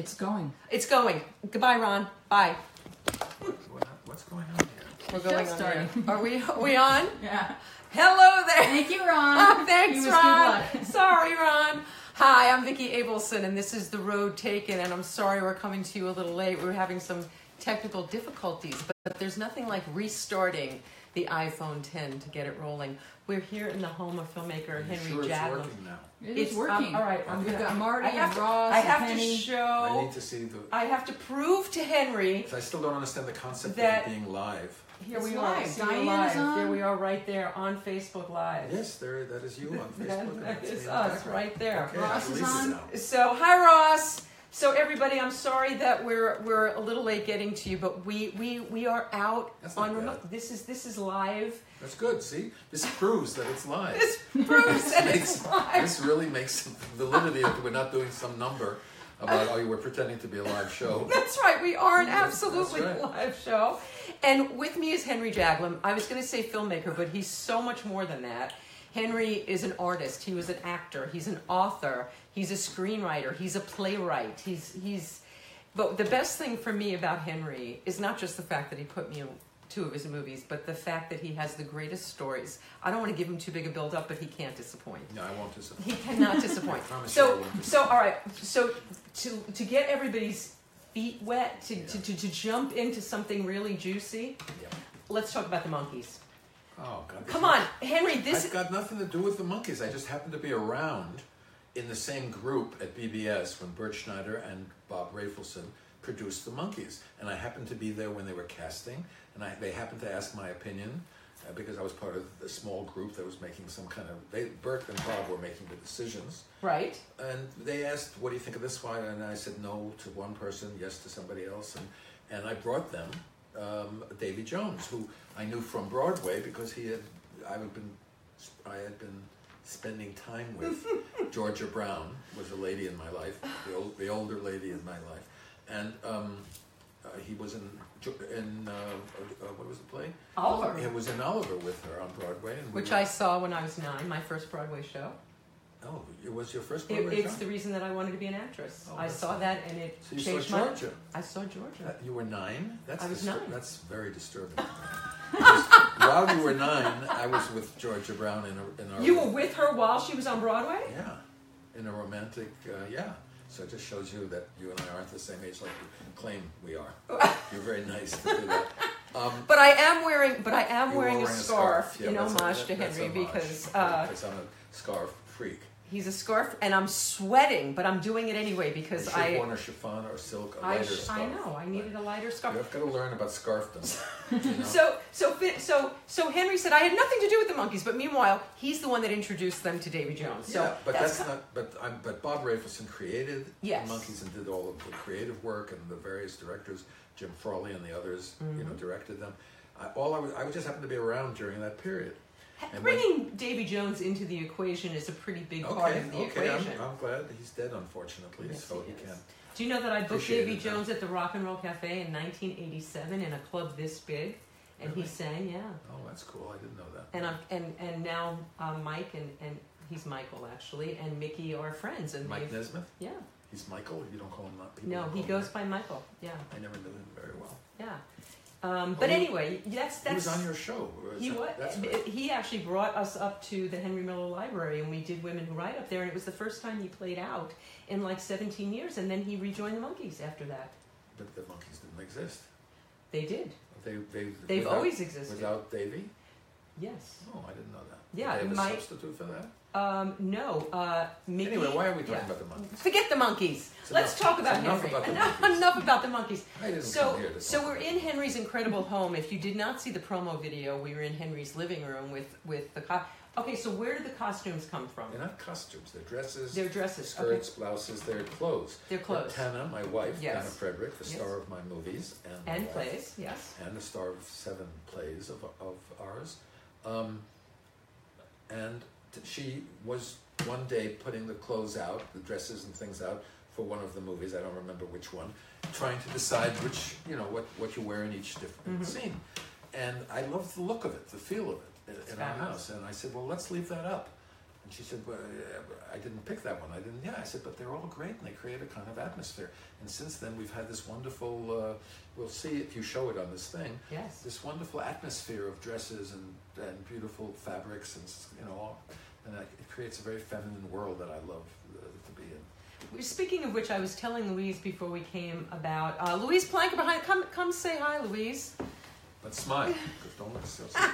It's going. It's going. Goodbye, Ron. Bye. What's going on here? We're going Just on. starting. there. Are we? Are we on? Yeah. Hello there. Thank you, Ron. Oh, thanks, you Ron. Sorry, Ron. Hi, I'm Vicki Abelson, and this is The Road Taken, and I'm sorry we're coming to you a little late. We're having some technical difficulties, but, but there's nothing like restarting the iPhone 10 to get it rolling. We're here in the home of filmmaker Are you Henry sure it's working now? It It's is working. um, all right, I'm We've gonna- got Marty I have and to- Ross I and have to Penny. I need to see the. I have to prove to Henry. I still don't understand the concept That- of it being live. Here It's we are. live. See, we're Diane live. on. There we are, right there on Facebook Live. Yes, there. That is you on Facebook. That- and that's me us right there. Okay, Ross I is believe it on. now. So hi Ross. So everybody, I'm sorry that we're we're a little late getting to you, but we we we are out That's on bad. remote. This is this is live. That's good. See, this proves that it's live. This proves that Makes- it's live. This really makes validity that we're not doing some number about oh, we're pretending to be a live show. That's right. We are an absolutely right. live show. And with me is Henry Jaglom. I was going to say filmmaker, but he's so much more than that. Henry is an artist. He was an actor. He's an author. He's a screenwriter. He's a playwright. He's he's. But the best thing for me about Henry is not just the fact that he put me in two of his movies, but the fact that he has the greatest stories. I don't want to give him too big a build up, but he can't disappoint. No, I won't disappoint. He cannot disappoint. I promise you I so, so all right. So to to get everybody's feet wet, to, to, to, to jump into something really juicy, Yeah. let's talk about the Monkees. Oh God. Come on, Henry. This I've got nothing to do with the Monkees. I just happened to be around in the same group at BBS when Bert Schneider and Bob Rafelson produced the Monkees, and I happened to be there when they were casting, and I, they happened to ask my opinion uh, because I was part of the small group that was making some kind of. They, Bert and Bob were making the decisions, right. and they asked, "What do you think of this one?" And I said, "No" to one person, yes to somebody else, and and I brought them um, Davy Jones, who I knew from Broadway because he had I had been I had been spending time with Georgia Brown was a lady in my life, the old, the older lady in my life, and um, uh, he was in in uh, uh, what was the play? Oliver, It was in Oliver with her on Broadway, we which were- I saw when I was nine, my first Broadway show. oh, it was your first It, it's show? the reason that I wanted to be an actress. Oh, I saw nice. that, and it So you saw changed my. Georgia. I saw Georgia. Uh, you were nine. That's I was nine. That's very disturbing. While you were nine, I was with Georgia Brown in a in our You were with her while she was on Broadway. yeah in a romantic uh, yeah. So it just shows you that you and I aren't the same age like you claim we are. You're very nice to do that. Um, But I am wearing, but I am were wearing, a scarf, Yeah, in that's a- homage to Henry homage, because uh, because I'm a scarf freak. He's a scarf, and I'm sweating, but I'm doing it anyway You because should I, worn a chiffon or silk, a I, lighter sh- scarf. I know I needed a lighter scarf. You've got to learn about scarfdom. you know? So, so, so, so Henry said I had nothing to do with the Monkees, but meanwhile, he's the one that introduced them to Davy Jones. So yeah, but that's, that's, not. But I'm, but Bob Rafelson created Yes. the Monkees and did all of the creative work, and the various directors, Jim Frawley and the others, you Mm-hmm. know, directed them. I, all I was, I just happened to be around during that period. And when- bringing Davy Jones into the equation is a pretty big part of the okay, I'm, equation. I'm glad he's dead, unfortunately, Yes, so he he is. can. Do you know that I booked Davy? Jones at the Rock and Roll Cafe in 1987 in a club this big, and he Really? sang, yeah. Oh, that's cool. I didn't know that. And I'm, and and now um, Mike and and he's Michael actually, and Mickey are friends, and Mike Nesmith, yeah. he's Michael. You don't call him that. People No, he goes by Michael. Yeah. I never knew him very well. yeah. Um, but Oh, he- anyway, that's he was on your show. he right. he actually brought us up to the Henry Miller Library, and we did Women Who Write up there, and it was the first time he played out in like 17 years, and then he rejoined the Monkees after that. But the Monkees didn't exist. They did. They, they, They've without- always existed. Without Davy? Yes. Oh, I didn't know that. Yeah, Did they have a substitute for that? Um, no. Uh, Mickey. Anyway, why are we talking yeah. about the Monkees? Forget the Monkees. It's Let's enough- talk about it's enough Henry. about the enough, Monkees. enough about the Monkees. So, come here to so we're in Henry's incredible home. If you did not see the promo video, we were in Henry's living room with with the co- Okay, so where did the costumes come from? They're not costumes. They're dresses, They're dresses. skirts, blouses. They're clothes. They're clothes. Tana, my wife, Yes. Tana Frederick, the Yes. star of my movies, and And my wife, plays, yes. and the star of seven plays of, of ours. Um, and she was one day putting the clothes out, the dresses and things out for one of the movies. I don't remember which one. Trying to decide which, you know, what what you wear in each different Mhm. scene. And I loved the look of it, the feel of it in, in our house. And I said, well, let's leave that up. And she said, well, I didn't pick that one. I didn't, yeah. I said, but they're all great and they create a kind of atmosphere. And since then, we've had this wonderful, uh, we'll see if you show it on this thing, Yes. this wonderful atmosphere of dresses and, and beautiful fabrics and, you know, all, and it creates a very feminine world that I love uh, to be in. Speaking of which, I was telling Louise before we came about uh, Louise Planker behind. Come, come, say hi, Louise. But smile, because don't look so serious.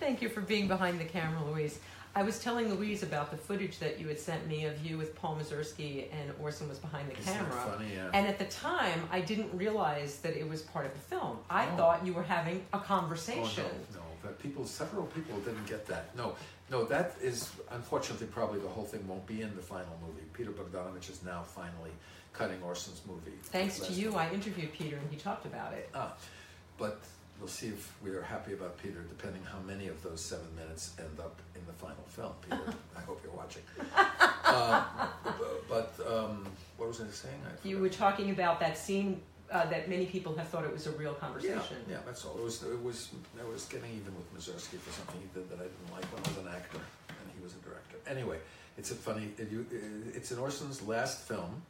Thank you for being behind the camera, Louise. I was telling Louise about the footage that you had sent me of you with Paul Mazursky and Orson was behind the Isn't that camera. funny? Yeah. And at the time, I didn't realize that it was part of the film. I Oh. thought you were having a Oh, conversation. no, no, but people, several people didn't get that. No, no, that is unfortunately probably the whole thing won't be in the final movie. Peter Bogdanovich is now finally cutting Orson's movie. Thanks to you. I interviewed Peter and he talked about it. Ah, but we'll see if we are happy about Peter, depending how many of those seven minutes end up in the final film. Peter, I hope you're watching. Uh, but um, what was I saying? I You were talking about that scene uh, that many people have thought it was a real Yeah, conversation. yeah, that's all. It was, it was, I was getting even with Mazursky for something he did that I didn't like when I was an actor, and he was a director. Anyway, it's a funny, it, you, it's in Orson's last film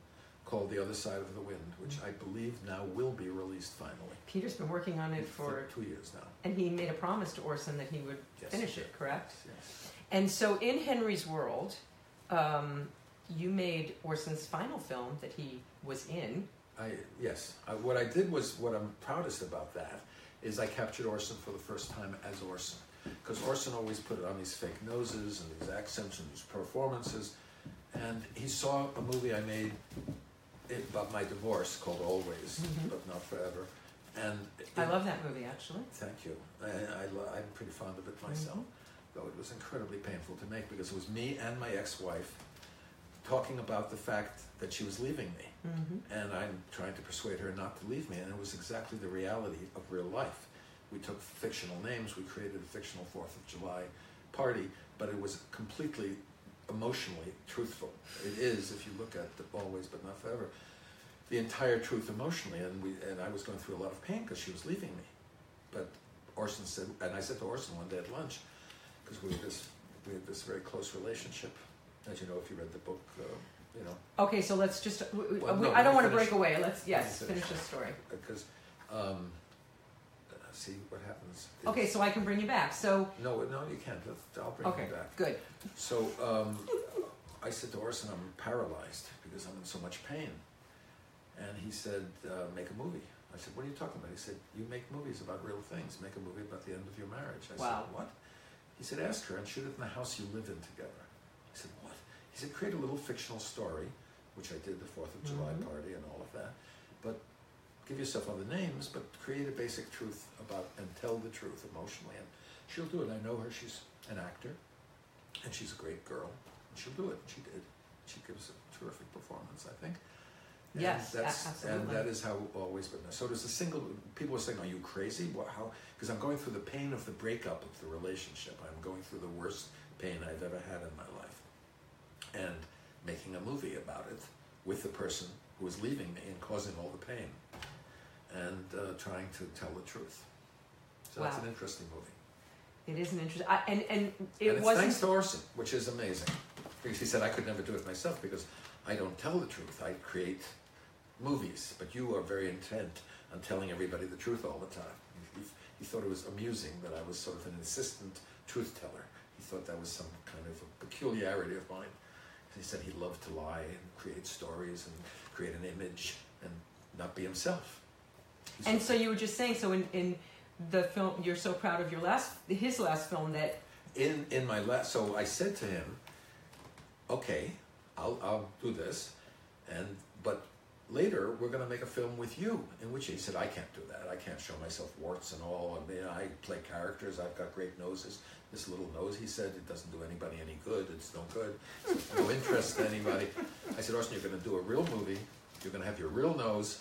called The Other Side of the Wind, which I believe now will be released finally. Peter's been working on it for, two years now. and he made a promise to Orson that he would Yes. finish it, correct? Yes. And so in Henry's World, um, you made Orson's final film that he was in. I, yes, I, what I did was, what I'm proudest about that is I captured Orson for the first time as Orson. Because Orson always put it on these fake noses and these accents and these performances. And he saw a movie I made about my divorce called Always, Mhm. but not forever. And I love that movie, actually. Thank you. I, I, I'm pretty fond of it myself, though it was incredibly painful to make because it was me and my ex-wife talking about the fact that she was leaving me hmm and I'm trying to persuade her not to leave me, and it was exactly the reality of real life. We took fictional names, we created a fictional Fourth of July party, but it was completely emotionally truthful. It is, if you look at the Always But Not Forever, the entire truth emotionally, and we and I was going through a lot of pain because she was leaving me. But Orson said, and I said to Orson one day at lunch, because we had this we had this very close relationship. As you know, if you read the book, uh, you know, Okay, so let's just. w- w- Well, we- no, I don't want to break away. Let's yes, finish finish. the story. because um, uh, see what happens. is- Okay, so I can bring you back. So no, no, you can't. Let's- I'll bring okay, you back. good. So um, I said to Orson, I'm paralyzed because I'm in so much pain, and he said, uh, make a movie. I said, what are you talking about? He said, you make movies about real things. Make a movie about the end of your marriage. I Wow. said, what? He said, ask her and shoot it in the house you live in together. I said, what? He said, create a little fictional story, which I did, the Fourth of July Mhm. party and all of that, but give yourself other names, but create a basic truth about and tell the truth emotionally. And she'll do it. I know her. She's an actor, and she's a great girl. And she'll do it. She did. She gives a terrific performance, I think. And Yes, that's, absolutely. And that is how always been. So there's a single. People are saying, "Are you crazy? What, how?" Because I'm going through the pain of the breakup of the relationship. I'm going through the worst pain I've ever had in my life, and making a movie about it with the person who is leaving me and causing all the pain, and uh, trying to tell the truth. So that's Wow. an interesting movie. It is an interesting. I, and and it and it's wasn't. thanks to Orson, which is amazing. Because he said I could never do it myself because I don't tell the truth. I create movies, but you are very intent on telling everybody the truth all the time. He, he, he thought it was amusing that I was sort of an insistent truth teller. He thought that was some kind of a peculiarity of mine. He said he loved to lie and create stories and create an image and not be himself. And so you were just saying. So in in the film, you're so proud of your last his last film that in in my last so i said to him okay i'll i'll do this and but later we're going to make a film with you. In which he said i can't do that. I can't show myself warts and all. I mean i play characters. I've got great noses. This little nose he said it doesn't do anybody any good. It's no good. It's no interest to anybody. I said Orson, you're going to do a real movie. You're going to have your real nose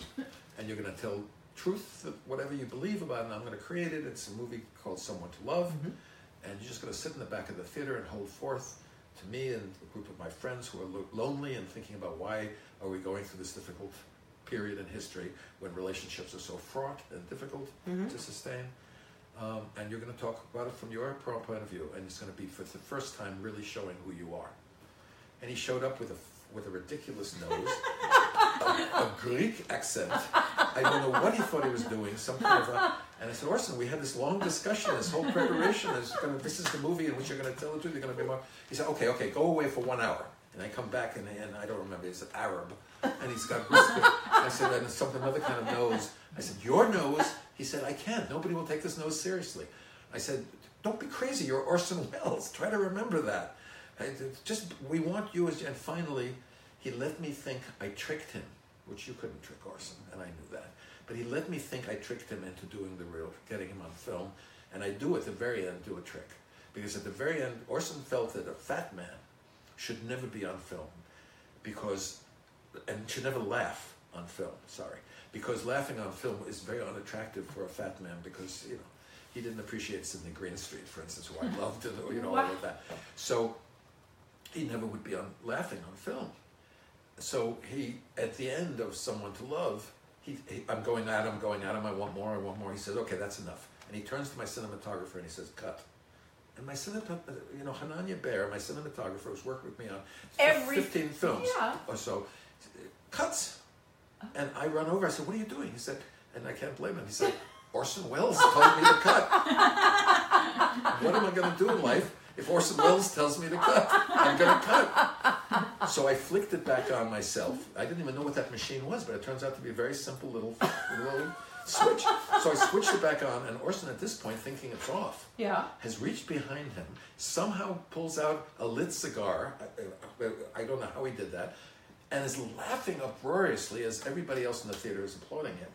and you're going to tell truth whatever you believe about it and i'm going to create it it's a movie called someone to love and you're just going to sit in the back of the theater and hold forth to me and a group of my friends who are lo- lonely and thinking about why are we going through this difficult period in history when relationships are so fraught and difficult Mhm. to sustain um, and you're going to talk about it from your point of view, and it's going to be for the first time really showing who you are. And he showed up with a with a ridiculous nose, a, a Greek accent. I don't know what he thought he was doing. Some kind of a, and I said, Orson, we had this long discussion. This whole preparation is going to. This is the movie in which you're going to tell the truth. You're going to be more. He said, okay, okay, go away for one hour. And I come back and, and I don't remember. He's an Arab, and he's got. I said, and something another kind of nose. I said, your nose. He said, I can't. Nobody will take this nose seriously. I said, don't be crazy. You're Orson Welles. Try to remember that. I, just we want you as. And finally, he let me think I tricked him, which you couldn't trick Orson, and I knew that. But he let me think I tricked him into doing the real, getting him on film, and I do at the very end do a trick, because at the very end, Orson felt that a fat man should never be on film, because and should never laugh on film. Sorry, because laughing on film is very unattractive for a fat man because you know he didn't appreciate Sidney Greenstreet, for instance, who I loved, and you know all of that. So he never would be on laughing on film. So he, at the end of Someone to Love, he, he, I'm going at him, going at him. I want more, I want more. He says, "Okay, that's enough." And he turns to my cinematographer and he says, "Cut." And my cinematographer, you know, Hanania Baer, my cinematographer, who's worked with me on Every- 15 films yeah. or so, cuts. And I run over. I said, "What are you doing?" He said, and I can't blame him. He said, "Orson Welles told me to cut. what am I going to do in life if Orson Welles tells me to cut? I'm going to cut." So I flicked it back on myself. I didn't even know what that machine was, but it turns out to be a very simple little little switch. So I switched it back on, and Orson, at this point, thinking it's off, Yeah. has reached behind him, somehow pulls out a lit cigar. I, I- I don't know how he did that, and is laughing uproariously as everybody else in the theater is applauding him.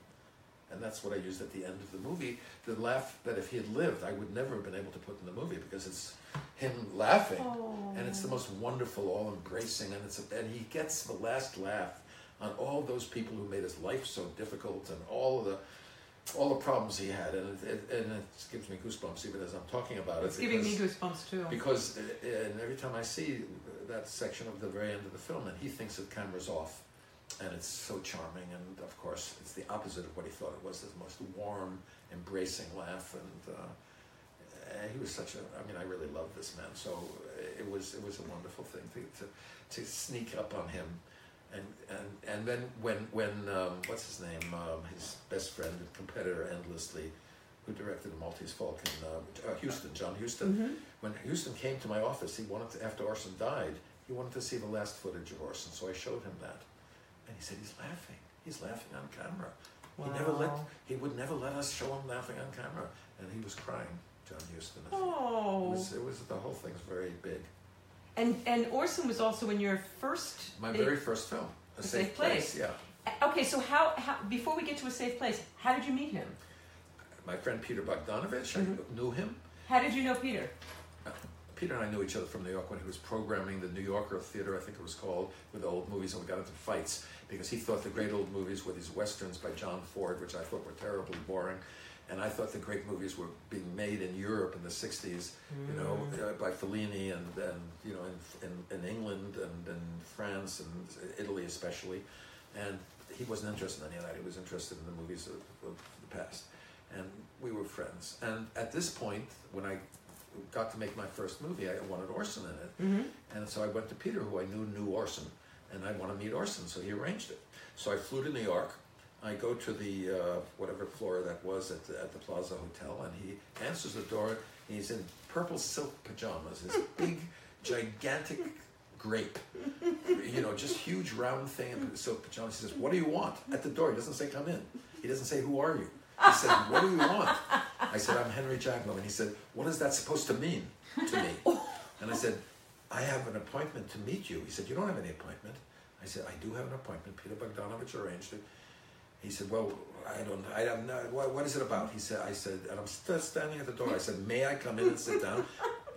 And that's what I used at the end of the movie. The laugh that if he had lived, I would never have been able to put in the movie because it's him laughing, and it's the most wonderful, all embracing, and it's and he gets the last laugh on all those people who made his life so difficult and all of the all the problems he had, and it, it, and it gives me goosebumps even as I'm talking about it. It's it. giving me because- goosebumps too. because uh, and every time I see that section of the very end of the film, and he thinks the camera's off, and it's so charming, and of course it's the opposite of what he thought it was. The most warm, embracing laugh, and uh, uh, he was such a. I mean, I really loved this man. So uh, it was it was a wonderful thing to to, to sneak up on him. And, and and then when when um, what's his name um, his best friend and competitor endlessly who directed The Maltese Falcon uh, uh, Huston John Huston Mhm. when Huston came to my office, he wanted to, after Orson died, he wanted to see the last footage of Orson, so I showed him that. And he said, he's laughing. He's laughing on camera. He never let, he would never let us show him laughing on camera. And he was crying, John Huston. It Oh. was, it was, the whole thing's very big. And and Orson was also in your first. My big- very first film, A, A Safe, Safe Place. Place. Yeah. Okay, so how, how before we get to a safe place, how did you meet him? My friend Peter Bogdanovich, Mhm. I knew him. How did you know Peter? Peter and I knew each other from New York when he was programming the New Yorker Theater, I think it was called, with old movies, and we got into fights because he thought the great old movies were these westerns by John Ford, which I thought were terribly boring, and I thought the great movies were being made in Europe in the '60s, you know, uh, by Fellini and and you know in, in, in England and in France and Italy especially, and he wasn't interested in any of that. He was interested in the movies of, of the past, and we were friends. And at this point, when I got to make my first movie, I wanted Orson in it. Mm-hmm. And so I went to Peter, who I knew knew Orson, and I want to meet Orson, so he arranged it. So I flew to New York. I go to the uh, whatever floor that was at the, at the Plaza Hotel, and he answers the door. And he's in purple silk pajamas, this big, gigantic grape, you know, just huge round thing in silk pajamas. He says, "What do you want?" At the door, he doesn't say, "Come in." He doesn't say, "Who are you?" He said, "What do you want?" I said, "I'm Henry Jaglom," and he said, "What is that supposed to mean to me?" Oh. And I said, I have an appointment to meet you. He said, You don't have any appointment. I said, I do have an appointment. Peter Bogdanovich arranged it. He said, Well, I don't I don't know. What, what is it about? He said, I said, and I'm still standing at the door. I said, May I come in and sit down?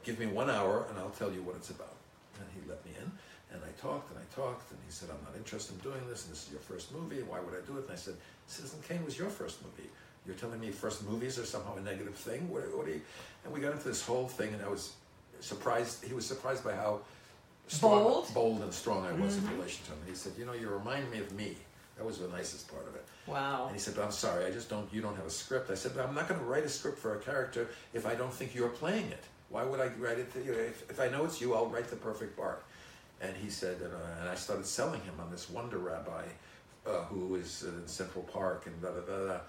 Give me one hour and I'll tell you what it's about. And he let me in. And I talked and I talked. And he said, I'm not interested in doing this. And this is your first movie. Why would I do it? And I said, Citizen Kane was your first movie. You're telling me first movies are somehow a negative thing? What, what do you? And we got into this whole thing, and I was surprised. He was surprised by how strong, Bold? bold and strong I was Mhm. in relation to him. And he said, "You know, you remind me of me. That was the nicest part of it. Wow. And he said, but I'm sorry, I just don't, you don't have a script. I said, but I'm not going to write a script for a character if I don't think you're playing it. Why would I write it? To you? If, if I know it's you, I'll write the perfect part. And he said, uh, and I started selling him on this wonder rabbi uh, who is in Central Park and blah, blah, blah, blah.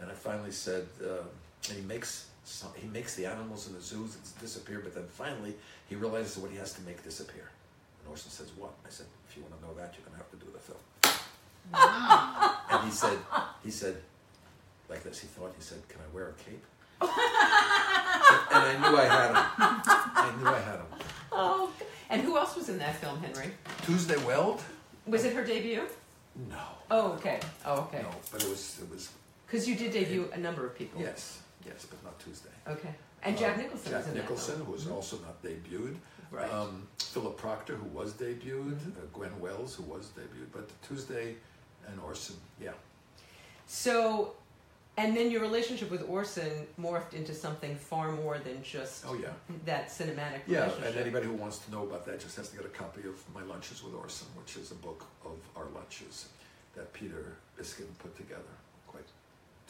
And I finally said, uh, and he makes some, he makes the animals in the zoos disappear, but then finally he realizes what he has to make disappear. And Orson says, what? I said, if you want to know that, you're going to have to do the film. and he said, he said, like this, he thought, he said, can I wear a cape? and I knew I had him. I knew I had him. Oh, and who else was in that film, Henry? Tuesday Weld? Was it her debut? No. Oh, okay. Oh, okay. No, but it was, it was, Because you did debut a number of people. yes, yes, but not Tuesday. Okay. And Jack Um, Nicholson Jack was in Nicholson, who was also not debuted. Right. Um, Philip Proctor, who was debuted. Uh, Gwen Welles, who was debuted. But Tuesday and Orson, yeah. So, and then your relationship with Orson morphed into something far more than just Oh, yeah. that cinematic Yeah, and anybody who wants to know about that just has to get a copy of My Lunches with Orson, which is a book of our lunches that Peter Biskind put together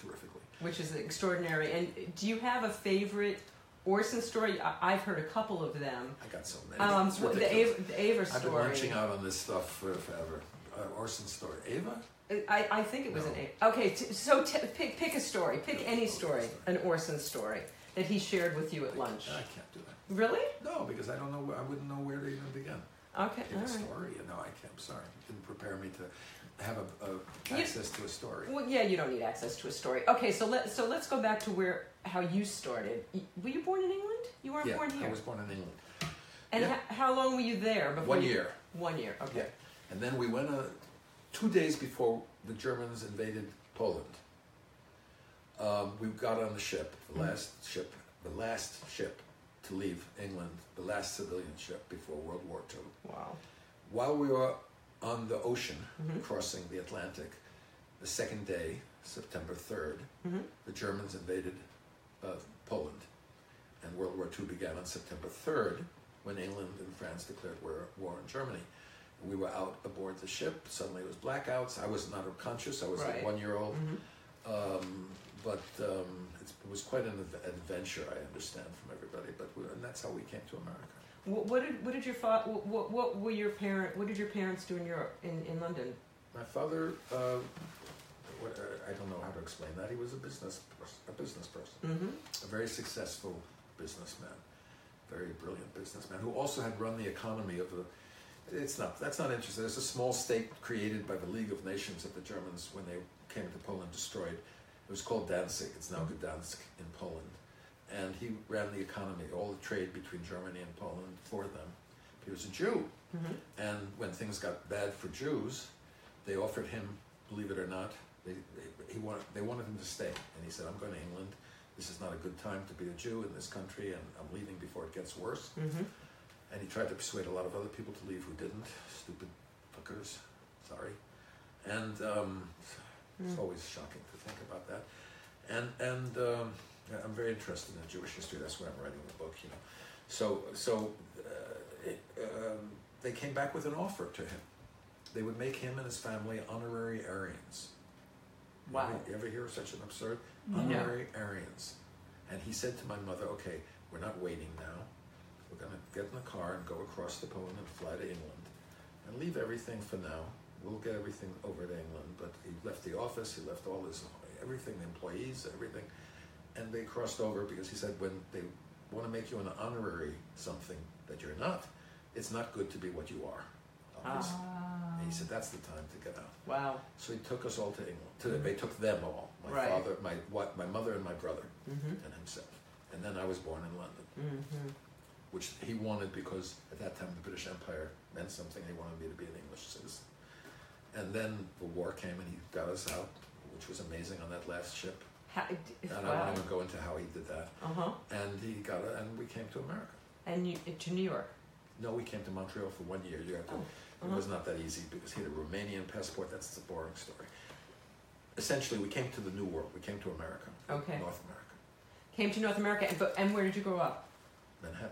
terrifically. which is extraordinary. And do you have a favorite Orson story? I- I've heard a couple of them. I got so many. Um, the, Ava, the Ava story. I've been story. lunching out on this stuff for forever. Uh, Orson story. Ava? I, I think it was No. an Ava. Okay, t- so t- pick pick a story. Pick any story, an Orson story that he shared with you at lunch. I can't do that. Really? No, because I don't know. I wouldn't know where to even begin. Okay, Pick all a right. story. You know, I can't. I'm sorry. You didn't prepare me to have a, a You- access to a story. Well, yeah, you don't need access to a story. Okay, so let so let's go back to where how you started. Were you born in England? You weren't yeah, born here. I was born in England. and yeah. how long were you there before? One you- year. One year. Okay. Yeah. And then we went uh, two days before the Germans invaded Poland. Um, we got on the ship, the Mhm. last ship, the last ship to leave England, the last civilian ship before World War II. Wow. While we were on the ocean Mhm. crossing the Atlantic, the second day, September 3rd, Mhm. the Germans invaded uh, Poland. And World War II began on September 3rd when England and France declared war, war on Germany. We were out aboard the ship. Suddenly it was blackouts. I was not conscious. I was Right. a one year old. Mhm. Um, but um, it was quite an adventure, I understand from everybody. But we, and that's how we came to America. What, what did what did your father? What, what were your parent? What did your parents do in Europe in, in London? My father, uh, what, I don't know how to explain that. He was a business a business person, Mm-hmm. a very successful businessman, very brilliant businessman who also had run the economy of the. It's not that's not interesting. There's a small state created by the League of Nations that the Germans, when they came to Poland, destroyed. It was called Danzig. It's now Gdansk in Poland, and he ran the economy, all the trade between Germany and Poland for them. He was a Jew, Mm-hmm. and when things got bad for Jews, they offered him, believe it or not, they, they, he wanted, they wanted him to stay. And he said, I'm going to England. This is not a good time to be a Jew in this country, and I'm leaving before it gets worse. Mm-hmm. And he tried to persuade a lot of other people to leave who didn't. Stupid fuckers. Sorry. And um, it's Mm. always shocking to think about that. And and um, I'm very interested in Jewish history. That's why I'm writing the book. You know. So so uh, it, um, they came back with an offer to him. They would make him and his family honorary Aryans. Wow. You ever hear of such an absurd? No. Honorary Aryans. And he said to my mother, okay, we're not waiting now. We're going to get in the car and go across the Poland and fly to England and leave everything for now. We'll get everything over to England. But he left the office, he left all his, everything, the employees, everything. And they crossed over because he said when they want to make you an honorary something that you're not, it's not good to be what you are. obviously. Ah. And he said that's the time to get out. Wow. So he took us all to England. To, they took them all. My Right. father, my what, my mother, and my brother, Mm-hmm. and himself. And then I was born in London, Mm-hmm. which he wanted because at that time the British Empire meant something. He wanted me to be an English citizen. And then the war came, and he got us out, which was amazing on that last ship. How, And I wow. won't even go into how he did that. Uh huh. And he got it, and we came to America. And you to New York. No, we came to Montreal for one year. You have to, Oh, It uh-huh. was not that easy because he had a Romanian passport. That's a boring story. Essentially, we came to the New World. We came to America, Okay. North America, Came to North America, and, and where did you grow up? Manhattan,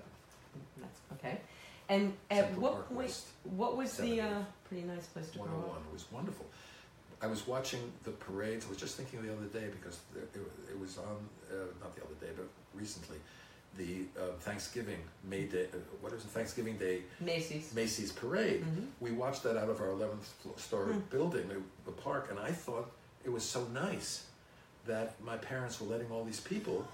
That's okay. And at Central what Park point? West, What was the uh, pretty nice place to grow 101. up? It was wonderful. I was watching the parades. I was just thinking the other day because it, it was on uh, not the other day, but recently, the uh, Thanksgiving May Day. Uh, what is it? Thanksgiving Day Macy's. Macy's parade. Mhm. We watched that out of our 11th flo- story Hmm. building, the, the park, and I thought it was so nice that my parents were letting all these people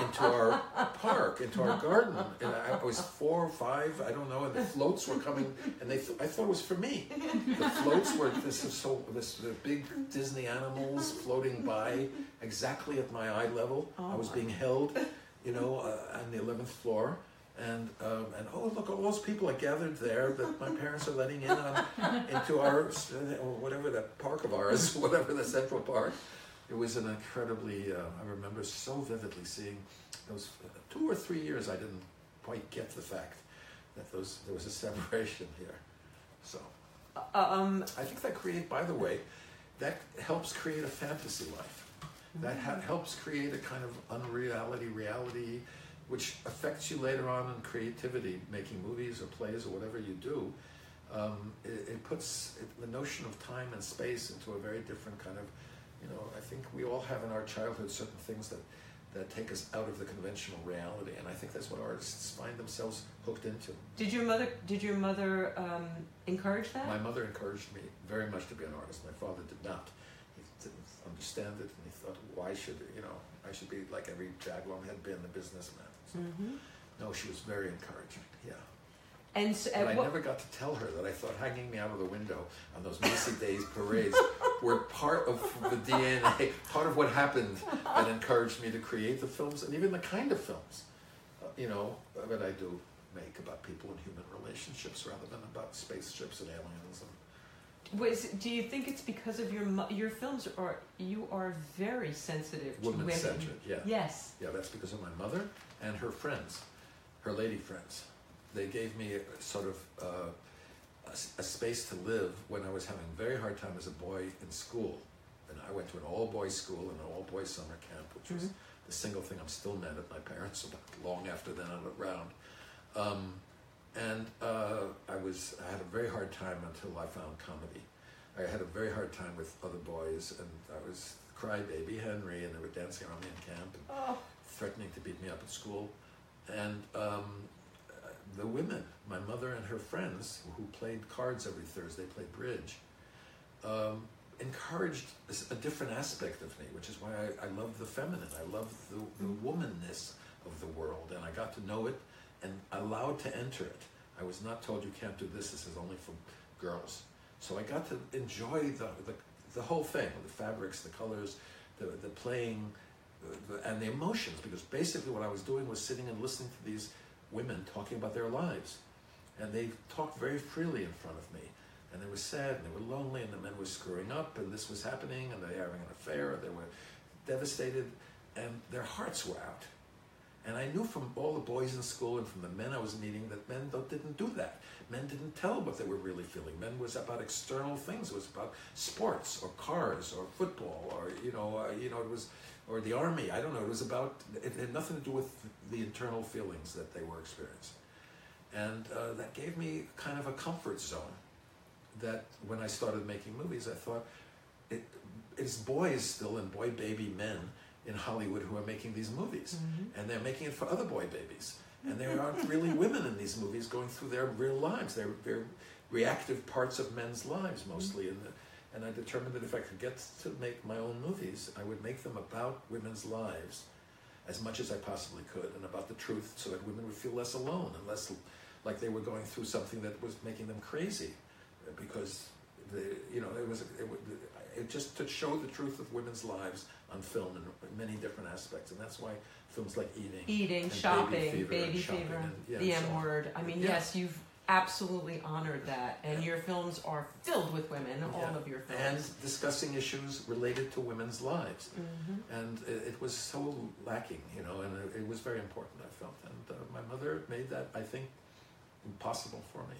into our park, into our garden. And I, was four or five, I don't know, and the floats were coming, and they th- I thought it was for me. The floats were this is so this the big Disney animals floating by exactly at my eye level. I was Oh. being held, you know, uh, on the 11th floor. And um, and oh look, all those people are gathered there that my parents are letting in on into our uh, whatever that park of ours, whatever the Central Park. It was an incredibly. Uh, I remember so vividly seeing those uh, two or three years. I didn't quite get the fact that those there was a separation here. So Um, I think that create. By the way, that helps create a fantasy life. That ha- helps create a kind of unreality reality, which affects you later on in creativity, making movies or plays or whatever you do. Um, it, it puts it, the notion of time and space into a very different kind of, you know. I think we all have in our childhood certain things that that take us out of the conventional reality, and I think that's what artists find themselves hooked into. did your mother? Did your mother um, encourage that? My mother encouraged me very much to be an artist. My father did not. He didn't understand it, and he thought, why should you know? I should be like every Jaglom had been, a businessman. So, hmm No, she was very encouraging. Yeah, And so, but I what, never got to tell her that I thought hanging me out of the window on those Macy Days parades were part of the DNA, part of what happened that encouraged me to create the films and even the kind of films, uh, you know, that I do make about people and human relationships rather than about spaceships and aliens and was, do you think it's because of your your films are you are very sensitive to women? women-centered. Yeah. Yes. Yeah, that's because of my mother and her friends, her lady friends. They gave me a, sort of uh, a, a space to live when I was having a very hard time as a boy in school. And I went to an all-boys school and an all-boys summer camp, which was Mhm. the single thing I'm still mad at my parents about long after then I'm around. Um, and uh, I was I had a very hard time until I found comedy. I had a very hard time with other boys, and I was crybaby Henry, and they were dancing around me in camp and Oh. threatening to beat me up at school. And um, the women, my mother and her friends, who played cards every Thursday, played bridge, um, encouraged a different aspect of me, which is why I, I love the feminine. I love the, the womanness of the world, and I got to know it and allowed to enter it. I was not told you can't do this. This is only for girls. So I got to enjoy the the, the whole thing, the fabrics, the colors, the the playing, the, the, and the emotions. Because basically, what I was doing was sitting and listening to these women talking about their lives, and they talked very freely in front of me. And they were sad, and they were lonely, and the men were screwing up, and this was happening, and they were having an affair. They were devastated, and their hearts were out. And I knew from all the boys in school and from the men I was meeting that men didn't do that. Men didn't tell what they were really feeling. Men was about external things. It was about sports or cars or football or you know uh, you know it was or the army. I don't know. It was about it had nothing to do with the internal feelings that they were experiencing. And uh, that gave me kind of a comfort zone. That when I started making movies, I thought it it's boys still and boy baby men in Hollywood who are making these movies Mhm. and they're making it for other boy babies. And there aren't really women in these movies going through their real lives. They're, they're reactive parts of men's lives mostly. And, and I determined that if I could get to make my own movies, I would make them about women's lives as much as I possibly could and about the truth so that women would feel less alone and less like they were going through something that was making them crazy because the, you know it was it, it just to show the truth of women's lives on film in many different aspects and that's why films like Eating Eating, shopping, Baby baby Fever fever, and shopping and- yeah, the and so M word. I mean, Yeah. yes, you've absolutely honored that, and your films are filled with women. All Yeah. of your films. and discussing issues related to women's lives Mhm. and it, it was so lacking you know and it, it was very important I felt and uh, my mother made that I think impossible for me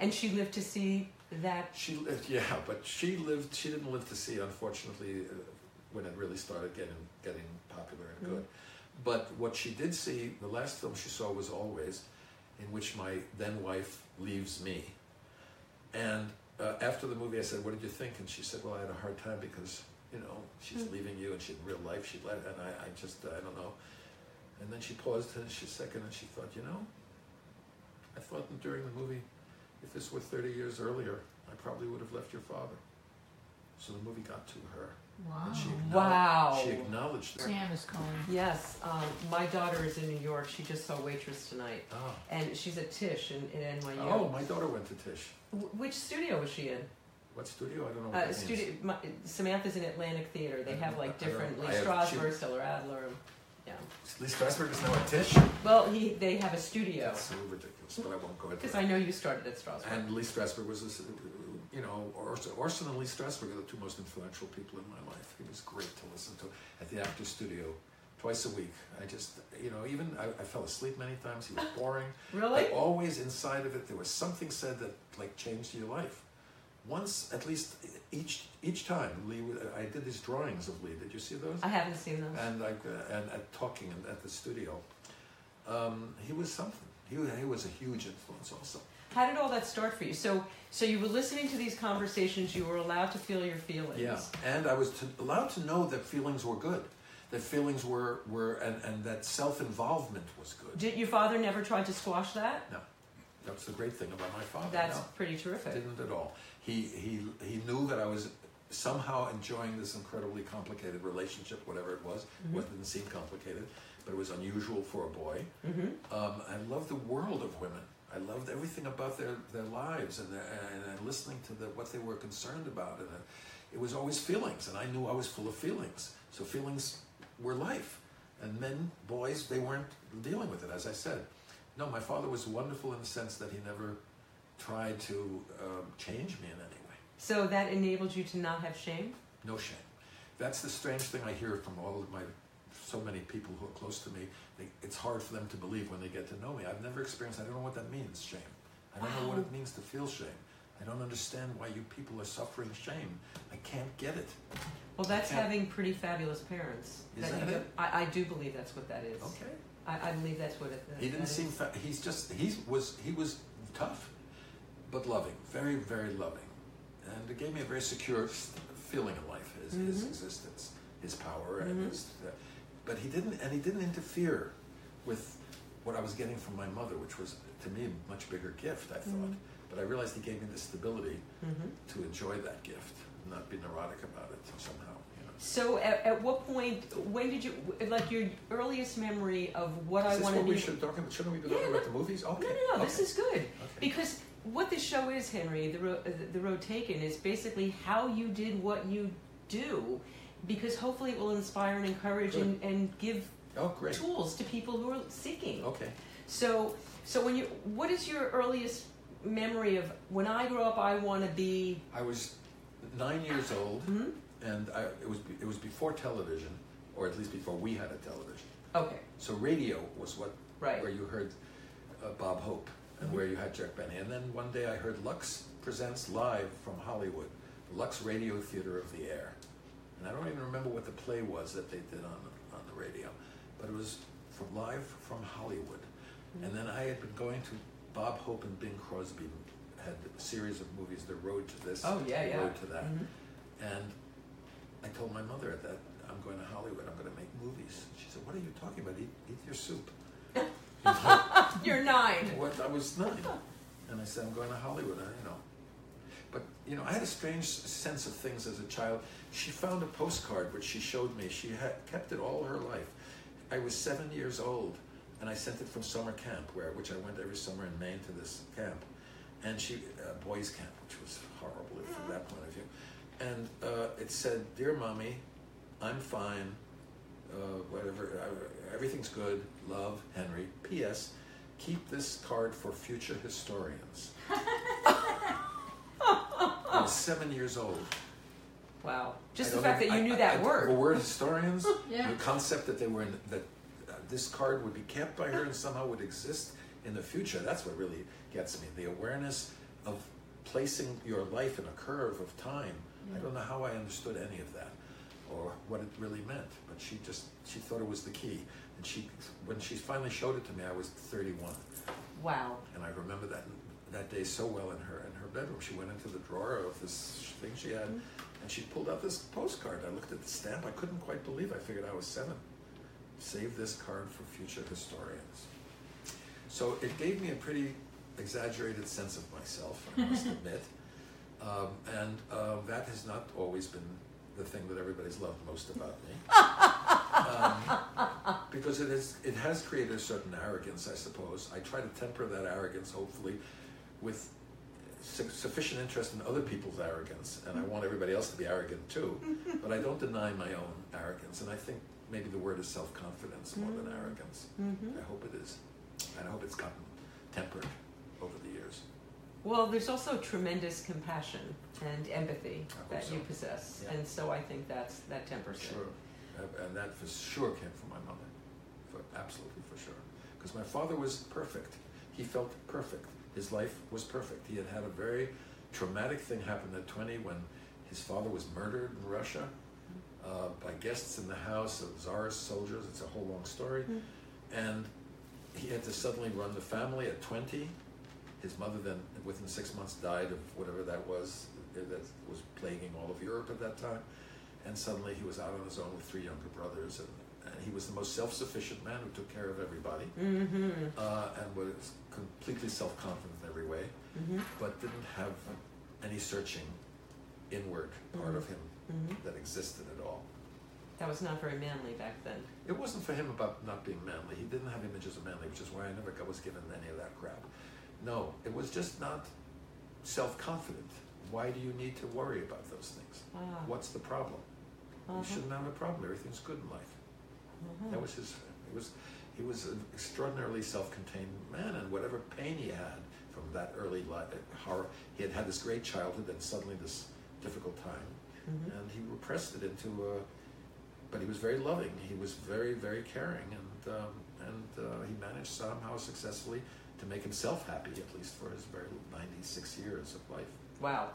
And she lived to see that. She lived, yeah, but she lived. She didn't live to see, unfortunately, uh, when it really started getting getting popular and good. But what she did see, the last film she saw was Always, in which my then wife leaves me, and uh, after the movie, I said, "What did you think?" And she said, "Well, I had a hard time because you know she's Hmm. leaving you, and she in real life she'd let, and I, I just I don't know." And then she paused and she second, and she thought, "You know, I thought during the movie, if this were thirty years earlier, I probably would have left your father." So the movie got to her, Wow. and she acknowledged, Wow. she acknowledged it. Sam is calling. Yes, um, my daughter is in New York. She just saw Waitress tonight, Oh. and she's at Tisch in, in NYU. oh, my daughter went to Tisch. Wh- Which studio was she in? What studio? I don't know. What Uh, that studio. means. My, Samantha's in Atlantic Theater. They have like different Lee Strasberg, Stella Adler. Yeah. Lee Strasberg is now at Tisch. Well, he they have a studio That's so ridiculous, but I won't go into because. I know you started at Strasberg. And Lee Strasberg was, this, you know, Orson, Orson and Lee Strasberg are the two most influential people in my life. It was great to listen to at the Actors Studio twice a week. I just, you know, even I, I fell asleep many times. He was boring. really? But always inside of it, there was something said that like changed your life. Once, at least, each each time, Lee. I did these drawings of Lee. Did you see those? I haven't seen those. and like uh, and at talking in- at the studio, um, he was something. He, he was a huge influence also. How did all that start for you? So, so you were listening to these conversations. You were allowed to feel your feelings. Yeah, and I was to, allowed to know that feelings were good, that feelings were were and, and that self involvement was good. Did your father never tried to squash that? No, that's the great thing about my father. That's no, pretty terrific. didn't at all. He he he knew that I was somehow enjoying this incredibly complicated relationship, whatever it was. Mhm. It didn't seem complicated, but it was unusual for a boy. hmm Um, I love the world of women. I loved everything about their, their lives and, their, and, and listening to the, what they were concerned about. And it, was always feelings, and I knew I was full of feelings. So feelings were life. And men, boys, they weren't dealing with it, as I said. No, my father was wonderful in the sense that he never tried to um, change me in any way. So that enabled you to not have shame. No shame. That's the strange thing I hear from all of my, so many people who are close to me. It's hard for them to believe when they get to know me. I've never experienced. I don't know what that means. Shame. I don't know what it means to feel shame. I don't understand why you people are suffering shame. I can't get it. Well, that's having pretty fabulous parents. Is that do- it? I, I do believe that's what that is. Okay. I, I believe that's what it. He didn't that seem. is. Fa- he's just. He was. He was tough, but loving. Very, very loving, and it gave me a very secure feeling in life. His, his Mhm. existence, his power, Mhm. and his. Uh, but he didn't. And he didn't interfere with what I was getting from my mother, which was to me a much bigger gift. I thought, Mhm. but I realized he gave me the stability Mhm. to enjoy that gift, not be neurotic about it somehow. You know. So, at, at what point? When did you like your earliest memory of what Is I this want what to we be? should talk about? Shouldn't we be Yeah, talking no. about the movies? Okay. No, no, no. This is good Okay. because what this show is, Henry, the road, the road taken, is basically how you did what you do, because hopefully it will inspire and encourage Good. and, and give Oh, tools to people who are seeking. Okay. So, so when you, what is your earliest memory of when I grew up? I want to be. I was nine years old, Hmm? and I, it was it was before television, or at least before we had a television. Okay, So radio was what right. where you heard uh, Bob Hope and Mhm. where you had Jack Benny. And then one day I heard Lux presents live from Hollywood, Lux Radio Theater of the Air. And I don't even remember what the play was that they did on the, on the radio, but it was from live from Hollywood. And then I had been going to Bob Hope and Bing Crosby had a series of movies, The Road to This, Oh yeah, The yeah. Road to That. Mhm. And I told my mother at that, I'm going to Hollywood, I'm going to make movies. She said, What are you talking about? Eat, eat your soup. You're nine. what, I was nine. And I said, I'm going to Hollywood, I, you know. You know, I had a strange sense of things as a child. She found a postcard which she showed me. She had kept it all her life. I was seven years old, and I sent it from summer camp, where which I went every summer in Maine to this camp, and she uh, boys camp, which was horrible from that point of view. And uh, it said, "Dear mommy, I'm fine. Uh, whatever, uh, everything's good. Love, Henry. P.S. Keep this card for future historians." I was seven years old. Wow. Just I the fact know- that you I- knew I- that I- word. The word historians, Yeah. the concept that they were in, that uh, this card would be kept by her and somehow would exist in the future. That's what really gets me. The awareness of placing your life in a curve of time. I don't know how I understood any of that or what it really meant, but she just she thought it was the key. And she when she finally showed it to me, I was 31, Wow. and I remember that that day so well in her in her her bedroom. She went into the drawer of this thing she had, and she pulled out this postcard. I looked at the stamp. I couldn't quite believe. I figured I was seven. Save this card for future historians. So it gave me a pretty exaggerated sense of myself, I must admit. Um, and uh, that has not always been the thing that everybody's loved most about me. um, because it, is, it has created a certain arrogance, I suppose. I try to temper that arrogance, hopefully, with su- sufficient interest in other people's arrogance, and I want everybody else to be arrogant too. but I don't deny my own arrogance, and I think maybe the word is self confidence more than arrogance. Mm-hmm. I hope it is. And I hope it's gotten tempered over the years. Well, there's also tremendous compassion and empathy that so. you possess, Yeah. and so I think that's that tempers it. Sure. And that for sure came from my mother. For, absolutely for sure. Because my father was perfect. He felt perfect. His life was perfect. He had had a very traumatic thing happen at 20 when his father was murdered in Russia uh, by guests in the house of Tsarist soldiers. It's a whole long story. Mm. And he had to suddenly run the family at 20. His mother then, within six months, died of whatever that was uh, that was plaguing all of Europe at that time. And suddenly he was out on his own with three younger brothers. And, and he was the most self sufficient man who took care of everybody Mm-hmm. uh, and was completely self confident in every way, Mm-hmm. but didn't have any searching inward part of him Mm-hmm. that existed at all. That was not very manly back then. It wasn't for him about not being manly. He didn't have images of manly, which is why I never got, was given any of that crap. No, it was just not self confident. Why do you need to worry about those things? Ah. What's the problem? Uh-huh. You shouldn't have a problem. Everything's good in life. Uh-huh. That was his. It was. He was an extraordinarily self-contained man, and whatever pain he had from that early life, horror, he had had this great childhood, and suddenly this difficult time, Mhm. and he repressed it into a. But he was very loving. He was very, very caring, and um, and uh, he managed somehow successfully to make himself happy, at least for his very 96 years of life. Wow,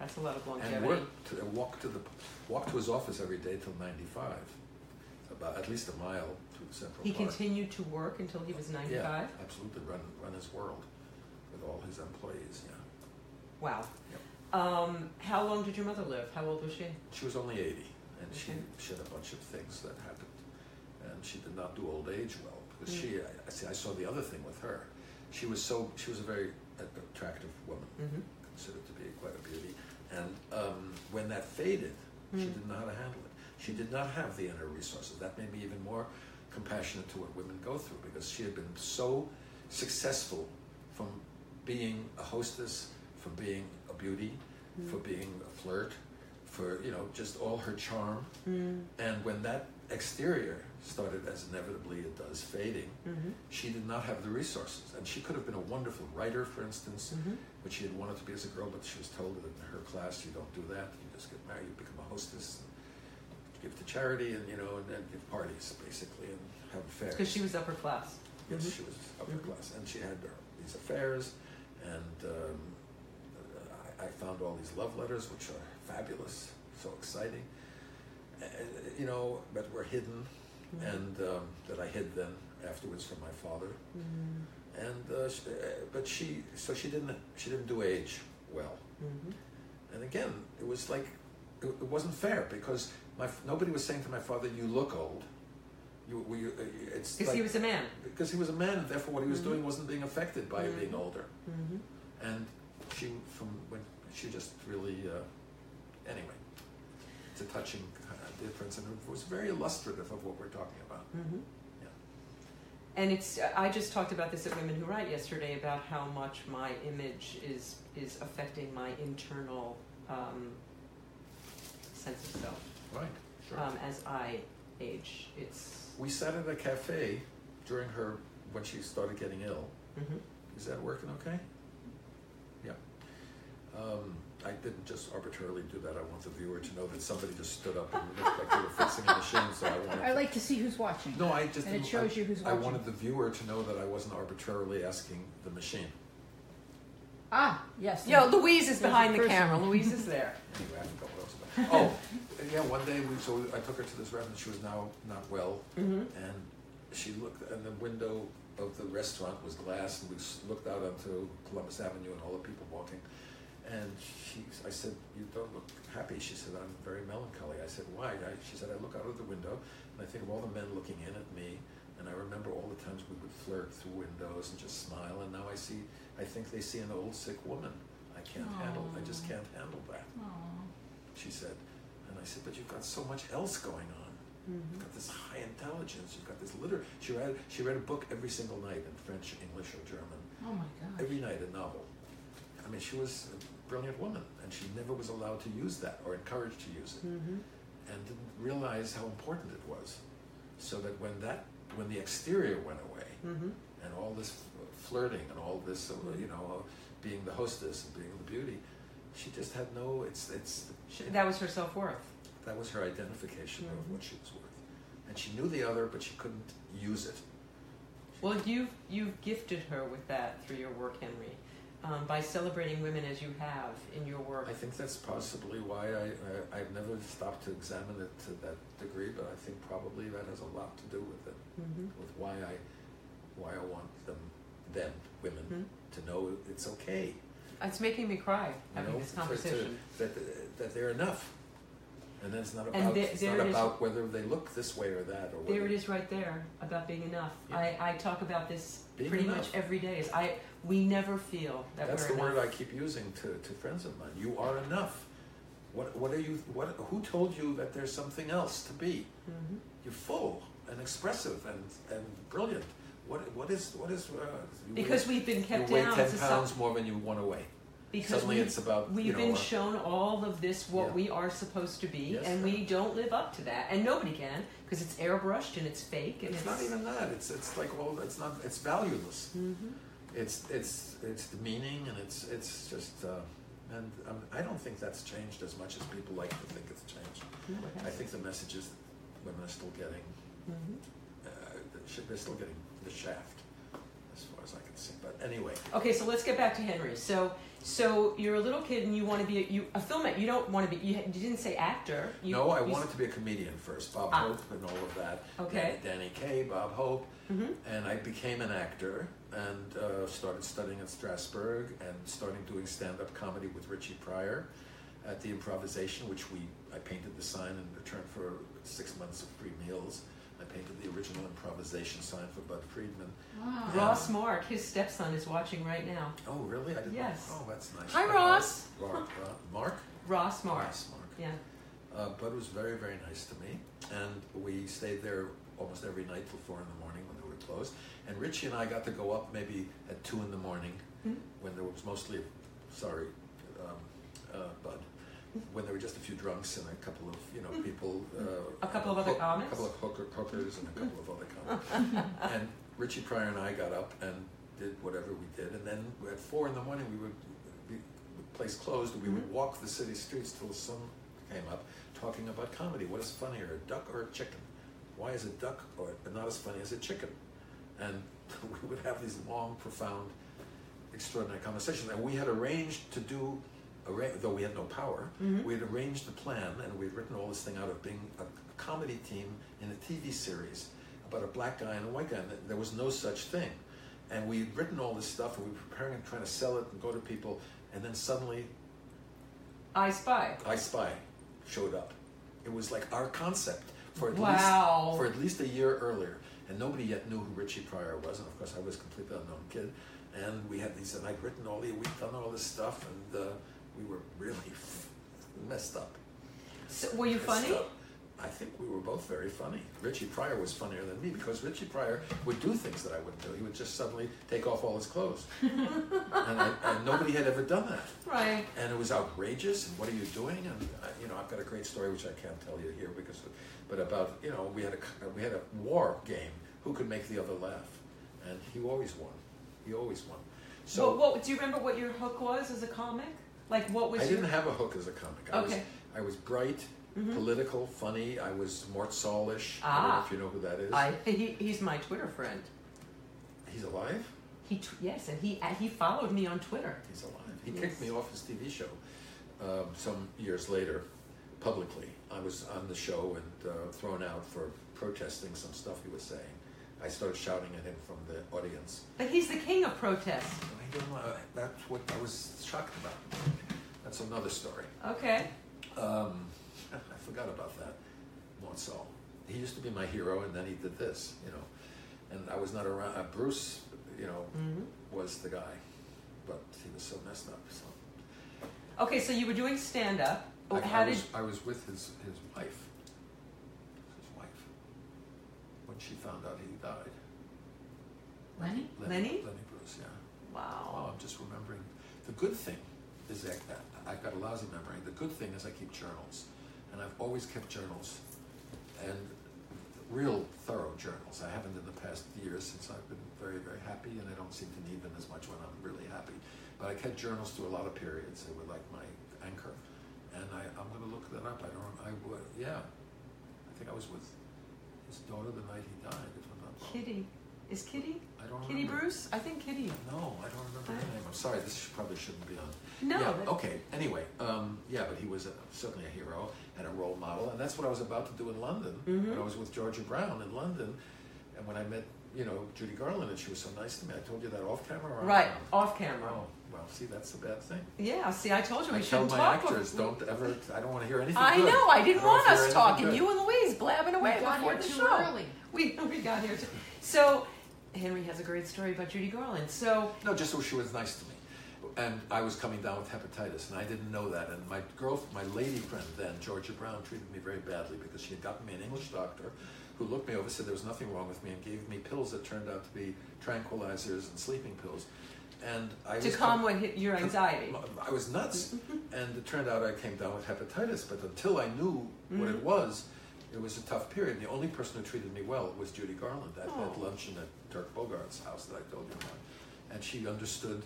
that's a lot of longevity. And worked to, walked to the walked to his office every day till 95, about at least a mile through Central he Park. continued to work until he was 95. Yeah, absolutely. Run run his world with all his employees. Yeah, Wow. Um, how long did your mother live? How old was she? she was only 80, and she Okay. she had a bunch of things that happened, and she did not do old age well because Mm. she. I, I see. I saw the other thing with her. She was so. She was a very attractive woman, Mm-hmm. considered to be quite a beauty, and um, when that faded, she Mm. didn't know how to handle it. She did not have the inner resources. That made me even more compassionate to what women go through because she had been so successful from being a hostess, from being a beauty, Mm. for being a flirt, for you know just all her charm. Mm. And when that exterior started, as inevitably it does, fading, Mm-hmm. she did not have the resources. And she could have been a wonderful writer, for instance, Mm-hmm. which she had wanted to be as a girl, but she was told that in her class you don't do that. You just get married, you become a hostess, give to charity, and you know, and then give parties basically and have affairs. Because she was upper class. yes, Mhm. she was upper Mhm. class, and she had her, these affairs, and um, I, I found all these love letters, which are fabulous, so exciting, uh, you know, but were hidden, Mhm. and um, that I hid then afterwards from my father Mm-hmm. and uh, sh- uh, but she so she didn't she didn't do age well Mm-hmm. and again it was like it, it wasn't fair because my nobody was saying to my father you look old you, we, uh, it's Because like, he was a man. because he was a man and therefore what he was Mhm. doing wasn't being affected by Mhm. being older Mm-hmm. and she from when she just really uh, anyway it's a touching uh, difference and it was very illustrative of what we're talking about Mm-hmm. Yeah. And it's I just talked about this at Women Who Write yesterday about how much my image is is affecting my internal um, sense of self right sure um, as I age. It's we sat at a cafe during her when she started getting ill mhm. Is that working okay? Yeah. Um, I didn't just arbitrarily do that. I want the viewer to know that somebody just stood up and looked like they were fixing a machine. So I wanted. I like to see who's watching. no, I just. And it didn't- shows I, you who's I watching. wanted the viewer to know that I wasn't arbitrarily asking the machine. Ah, yes. Yo, Louise is behind the person. camera. Louise is there. Anyway, I forgot what I was about. Oh, yeah. One day, we, so I took her to this restaurant. She was now not well, Mm-hmm. and she looked, and the window of the restaurant was glass, and we looked out onto Columbus Avenue and all the people walking. And she, I said, "You don't look happy." She said, "I'm very melancholy." I said, "Why?" I, she said, "I look out of the window and I think of all the men looking in at me, and I remember all the times we would flirt through windows and just smile. And now I see, I think they see an old sick woman. I can't handle. I just can't handle that." Aw. She said, said, "But you've got so much else going on." Mhm. You've got this high intelligence. You've got this liter. She read. She read a book every single night in French, English, or German. Oh my God! Every night, a novel. I mean, she was a brilliant woman, and she never was allowed to use that or encouraged to use it, Mhm. and didn't realize how important it was. So that when that, when the exterior went away, Mhm. and all this flirting and all this, uh, you know, uh, being the hostess and being the beauty, she just had no. It's it's Sh- That was her self worth. That was her identification of Mhm. what she was worth, and she knew the other, but she couldn't use it. Well, you've you've gifted her with that through your work, Henry, um, by celebrating women as you have in your work. I think that's possibly why I, I I've never stopped to examine it to that degree, but I think probably that has a lot to do with it, Mhm. with why I why I want them them women Mhm. to know it's okay, It's making me cry you having know, this to- to- conversation. that that they're enough, and then it's not about there- it's not it is. about whether they look this way or that or There whether, it is, right there, about being enough. Yeah. I, I talk about this Being pretty enough. much every day. Is I we never feel that That's the enough. word I keep using to, to friends of mine. You are enough. What what are you? What who told you that there's something else to be? Mhm. You're full and expressive and, and brilliant. What what is what is? Uh, Because weigh, we've been kept you weigh down ten as a pounds more than you want to weigh. Because Suddenly we've, it's about we've you know. been uh, shown all of this what Yeah. we are supposed to be, Yes, and we don't live up to that, and nobody can because it's airbrushed and it's fake and it's not even that. It's it's like well, it's not. It's valueless. Mhm. It's it's it's demeaning and it's it's just. Uh, and um, I don't think that's changed as much as people like to think it's changed. It I think the messages women are still getting Mhm. uh, they're still getting the shaft, as far as I can see. But anyway, Okay, so let's get back to Henry. So, so you're a little kid and you want to be a, you a filmmaker. You don't want to be. You, you didn't say actor. You, no, I wanted to be a comedian first, Bob Ah. Hope and all of that. Okay. Danny, Danny Kaye, Bob Hope, Mhm. and I became an actor and uh, started studying at Strasberg and starting doing stand-up comedy with Richie Pryor at the improvisation, which we I painted the sign in return for six months of free meals. I painted the original improvisation sign for Bud Friedman. Wow. Ross Mark, his stepson, is watching right now. Oh, really? I didn't. Yes. Oh, that's nice. Hi, Ross. Mark. Mark. Mark? Ross Mark. Ross Mark. Yeah. Uh, Bud was very, very nice to me, and we stayed there almost every night till four in the morning when they were closed. And Richie and I got to go up maybe at two in the morning Hmm? when there was mostly, sorry, um, uh, Bud, when there were just a few drunks and a couple of you know people, uh, A couple of other hook- comics? a couple of hooker, hookers, and a couple of other comics. and Richie Pryor and I got up and did whatever we did, and then at four in the morning we would, be, the place closed, we would Mhm. walk the city streets till the sun came up, talking about comedy. What is funnier, a duck or a chicken? Why is a duck or not as funny as a chicken? And we would have these long, profound, extraordinary conversations. And we had arranged to do, though we had no power, Mhm. we had arranged the plan, and we'd written all this thing out of being a comedy team in a TV series about a black guy and a white guy. And there was no such thing. And we'd written all this stuff, and we were preparing and trying to sell it and go to people. And then suddenly, I Spy. I Spy showed up. It was like our concept for at Wow. least for at least a year earlier, and nobody yet knew who Richie Pryor was. And of course, I was a completely unknown kid. And we had these, and I'd written all the, we'd done all this stuff, and uh, we were really messed up. So, were you funny? up. I think we were both very funny. Richie Pryor was funnier than me because Richie Pryor would do things that I wouldn't do. He would just suddenly take off all his clothes, and, I, and nobody had ever done that Right. and it was outrageous. And what are you doing? And uh, you know, I've got a great story which I can't tell you here because, but about you know, we had a we had a war game. Who could make the other laugh? And he always won. He always won. So what, what do you remember? What your hook was as a comic? Like what was I your? didn't have a hook as a comic. I Okay. was I was bright, Mhm. political, funny. I was Mort Sahl-ish. I don't know Ah. if you know who that is. I he, he's my Twitter friend. He's alive. He t- yes, and he uh, he followed me on Twitter. He's alive. He Yes. kicked me off his TV show um, some years later, publicly. I was on the show and uh, thrown out for protesting some stuff he was saying. I started shouting at him from the audience. But he's the king of protest. I don't know. That's what I was shocked about. That's another story. Okay. Um, I forgot about that. Mort Sahl. He used to be my hero, and then he did this, you know. And I was not around. Uh, Bruce, you know, hmm was the guy, but he was so messed up. So Okay, so you were doing stand up. I, I did? was, I was with his his wife. His wife. When she found out he died. Lenny? Lenny? Lenny Bruce. Yeah. Oh, Wow. I'm just remembering. The good thing is that I've got a lousy memory. The good thing is I keep journals, and I've always kept journals, and real thorough journals. I haven't in the past years since I've been very, very happy, and I don't seem to need them as much when I'm really happy. But I kept journals through a lot of periods. They were like my anchor, and I, I'm going to look that up. I don't. I would. Yeah. I think I was with his daughter the night he died. If I'm not wrong. Kitty. Is Kitty? I don't Kitty remember. Bruce? I think Kitty. No, I don't remember her name. I'm sorry, this probably shouldn't be on. No. Yeah, okay, anyway, um, yeah, but he was a, certainly a hero and a role model, and that's what I was about to do in London. When Mhm. I was with Georgia Brown in London, and when I met, you know, Judy Garland, and she was so nice to me. I told you that off camera on Right. Off camera. Oh, well, see, that's the bad thing. Yeah. See, I told you we I tell shouldn't my talk. actors, before- don't ever, I don't want to hear anything I good. know. I didn't don't want us talking. good. You and Louise blabbing away We got before here the too show. early. We we got here too. So Henry has a great story about Judy Garland. So No, just so she was nice to me. And I was coming down with hepatitis, and I didn't know that. And my girl, my lady friend then, Georgia Brown, treated me very badly because she had gotten me an English doctor who looked me over, said there was nothing wrong with me, and gave me pills that turned out to be tranquilizers and sleeping pills. And I to calm what hit your anxiety. I was nuts, and it turned out I came down with hepatitis. But until I knew what Mm-hmm. it was, it was a tough period. And The only person who treated me well was Judy Garland at, Oh. at luncheon at Dirk Bogarde's house that I told you about, and she understood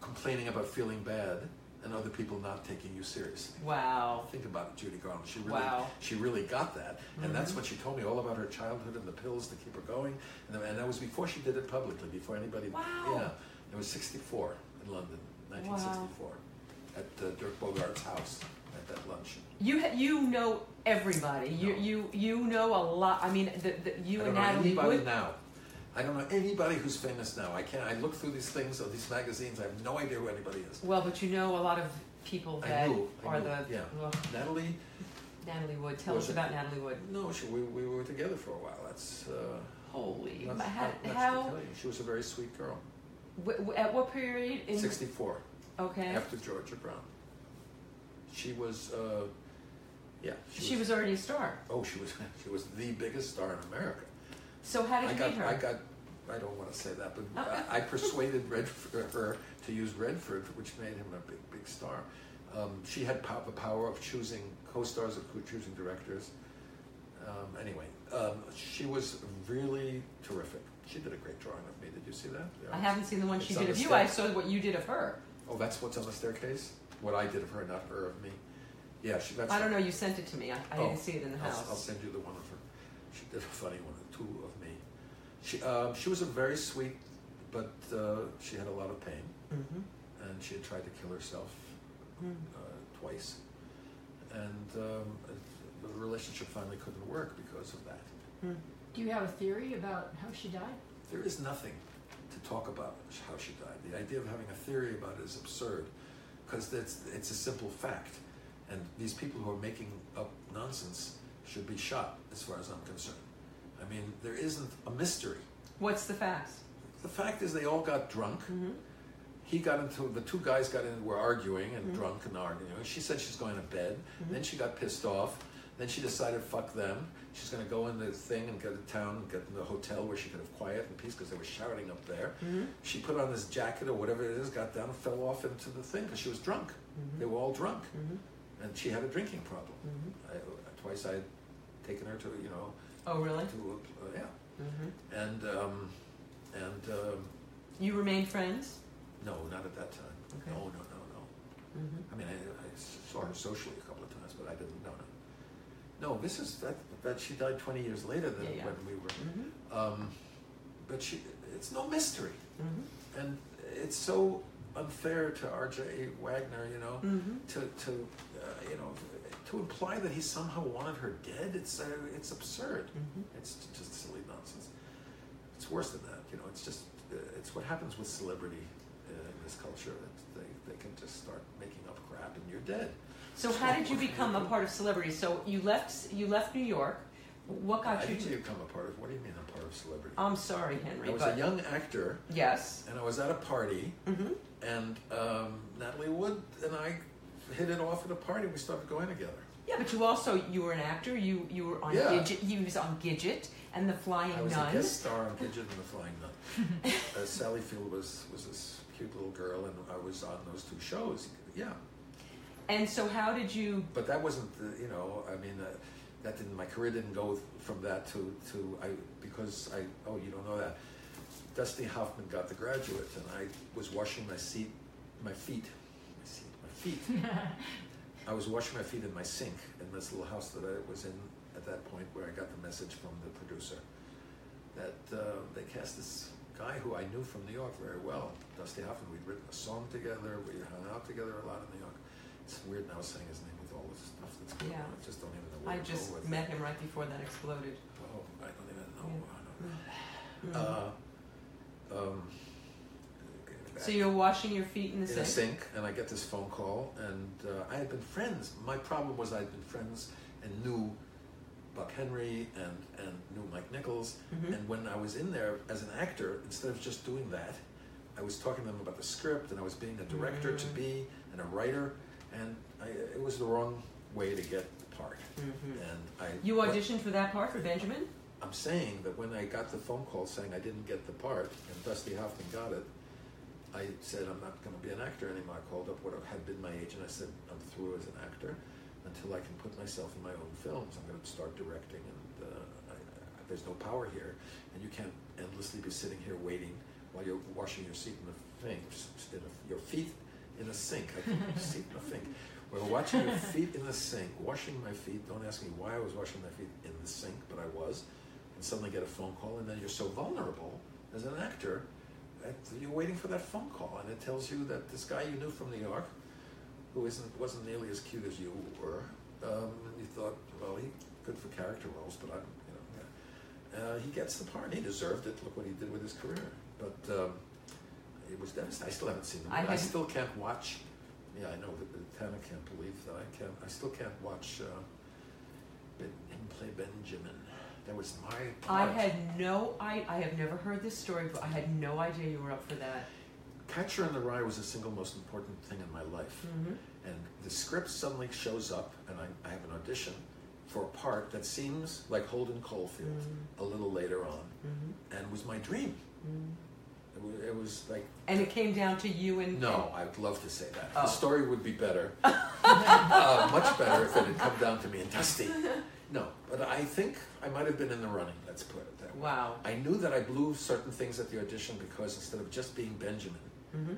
complaining about feeling bad and other people not taking you seriously. Wow. Think about it, Judy Garland. She really, Wow. she really got that, and Mhm. that's when she told me all about her childhood and the pills to keep her going. And, and that was before she did it publicly, before anybody. Wow. Yeah, it was '64 in London, 1964, at uh, Dirk Bogarde's house at that luncheon. You ha- you know everybody. You No. you you know a lot. I mean, the, the, you I and Natalie anybody Wood. now. I don't know anybody who's famous now. I can't. I look through these things or these magazines. I have no idea who anybody is. Well, but you know a lot of people I that knew, I are knew, the yeah. well, Natalie. Natalie Wood. Tell Was us it- about Natalie Wood. No, she, we, we were together for a while. That's uh, Holy, but how, to how. She was a very sweet girl. w- w- at what period? In, 64 Okay. after Georgia Brown. She was. Uh, yeah. she was already a star. Oh, she was. She was the biggest star in America. So how did I you got, meet her? I got, I don't want to say that, but Okay. I, I persuaded Redford, her to use Redford, which made him a big, big star. Um, she had pow- the power of choosing co-stars, of choosing directors. Um, anyway, um, she was really terrific. She did a great drawing of me. Did you see that? I haven't seen the one she did of you. I saw what you did of her. Oh, that's what's on the staircase. What I did of her, not her of me. Yeah, she. That's I don't know. You sent it to me. I, I Oh, didn't see it in the I'll, house. I'll send you the one of her. She did a funny one, two of. She, um, she was a very sweet, but uh, she had a lot of pain, hmm and she had tried to kill herself Mm. uh, twice, and um, the relationship finally couldn't work because of that. Mm. Do you have a theory about how she died? There is nothing to talk about how she died. The idea of having a theory about it is absurd, because it's, it's a simple fact, and these people who are making up nonsense should be shot, as far as I'm concerned. I mean, there isn't a mystery. What's the facts? The fact is, they all got drunk. hmm He got into the two guys got in, were arguing and Mhm. drunk and arguing. She said she's going to bed. Mhm. Then she got pissed off. Then she decided, fuck them. She's going to go in the thing and go to town and get in the hotel where she could have quiet and peace because they were shouting up there. hmm She put on this jacket or whatever it is, got down and fell off into the thing because she was drunk. Mm-hmm. They were all drunk, hmm and she had a drinking problem. hmm I, twice I had taken her to, you know, Oh, really? to uh, yeah, hmm and um, and um, You remain friends? no, not at that time. Okay. No, no, no, no. hmm I mean, I, I saw her socially a couple of times, but I didn't know her. No, this is that that she died twenty years later than Yeah, yeah. when we were. hmm Um, but she, it's no mystery, hmm and it's so unfair to R.J. Wagner, you know, hmm to to uh, you know to imply that he somehow wanted her dead. It's uh, it's absurd. hmm It's just silly nonsense. It's worse than that, you know. It's just uh, it's what happens with celebrity uh, in this culture. That they they can just start making up crap, and you're dead. So how did you become a part of celebrity? So you left you left New York. What got I you didn't to? become a part of. What do you mean a part of celebrity? I'm sorry, Henry, I was but a young actor, yes. and I was at a party, hmm and um, Natalie Wood and I hit it off at a party. We started going together. Yeah, but you also you were an actor. You you were on Yeah. Gidget. You was on Gidget and the Flying Nun. I was Nun. a guest star on Gidget and the Flying Nun. uh, Sally Field was was this cute little girl, and I was on those two shows. Yeah, And so how did you? but that wasn't the, you know. I mean, uh, that didn't. My career didn't go from that to to I because I. Oh, you don't know that. Dusty Hoffman got The Graduate, and I was washing my seat, my feet, my seat, my feet. I was washing my feet in my sink in this little house that I was in at that point, where I got the message from the producer that uh, they cast this guy who I knew from New York very well, Dusty Hoffman. We'd written a song together, we hung out together a lot in New York. It's weird now saying his name with all this stuff that's going Yeah. on. I just don't even know where I just met him right before that exploded. Oh, I don't even know. Yeah. I don't know. Mhm. Uh, um, so you're washing your feet in the in sink. sink, and I get this phone call, and uh, I had been friends. My problem was I'd been friends and knew Buck Henry and, and knew Mike Nichols. Mhm. And when I was in there as an actor, instead of just doing that, I was talking to them about the script, and I was being a director to Mm. be and a writer, and I, it was the wrong way to get the part. Mhm. And I You auditioned for that part for Benjamin. I'm saying that when I got the phone call saying I didn't get the part and Dusty Hoffman got it, I said I'm not going to be an actor anymore. I called up what had been my agent. I said I'm through as an actor until I can put myself in my own films. I'm going to start directing, and uh, I, I, there's no power here, and you can't endlessly be sitting here waiting while you're washing your seat in the thing, in a, your feet in a sink. I seat in a sink. We're watching your feet in the sink, washing my feet. Don't ask me why I was washing my feet in the sink, but I was. And suddenly get a phone call, and then you're so vulnerable as an actor you're waiting for that phone call, and it tells you that this guy you knew from New York, who isn't wasn't nearly as cute as you were, um, and you thought, well, he good for character roles, but I'm, you know, yeah. uh, he gets the part. He deserved it. Look what he did with his career. But um, it was devastating. I still haven't seen the I movie. I, hadn't- still can't watch. Yeah, I know that that Tanna can't believe that I can't. I still can't watch uh, Ben, him play Benjamin. That was my I had no. I I have never heard this story, but I had no idea you were up for that. Catcher in the Rye was the single most important thing in my life. hmm And the script suddenly shows up, and I, I have an audition for a part that seems like Holden Caulfield Mm. a little later on, hmm and was my dream. hmm It was, it was like, And it came down to you and no, I'd love to say that. Oh. The story would be better, uh, much better if it had come down to me and Dusty. No, but I think I might have been in the running, let's put it that way. Wow. I knew that I blew certain things at the audition because instead of just being Benjamin, hmm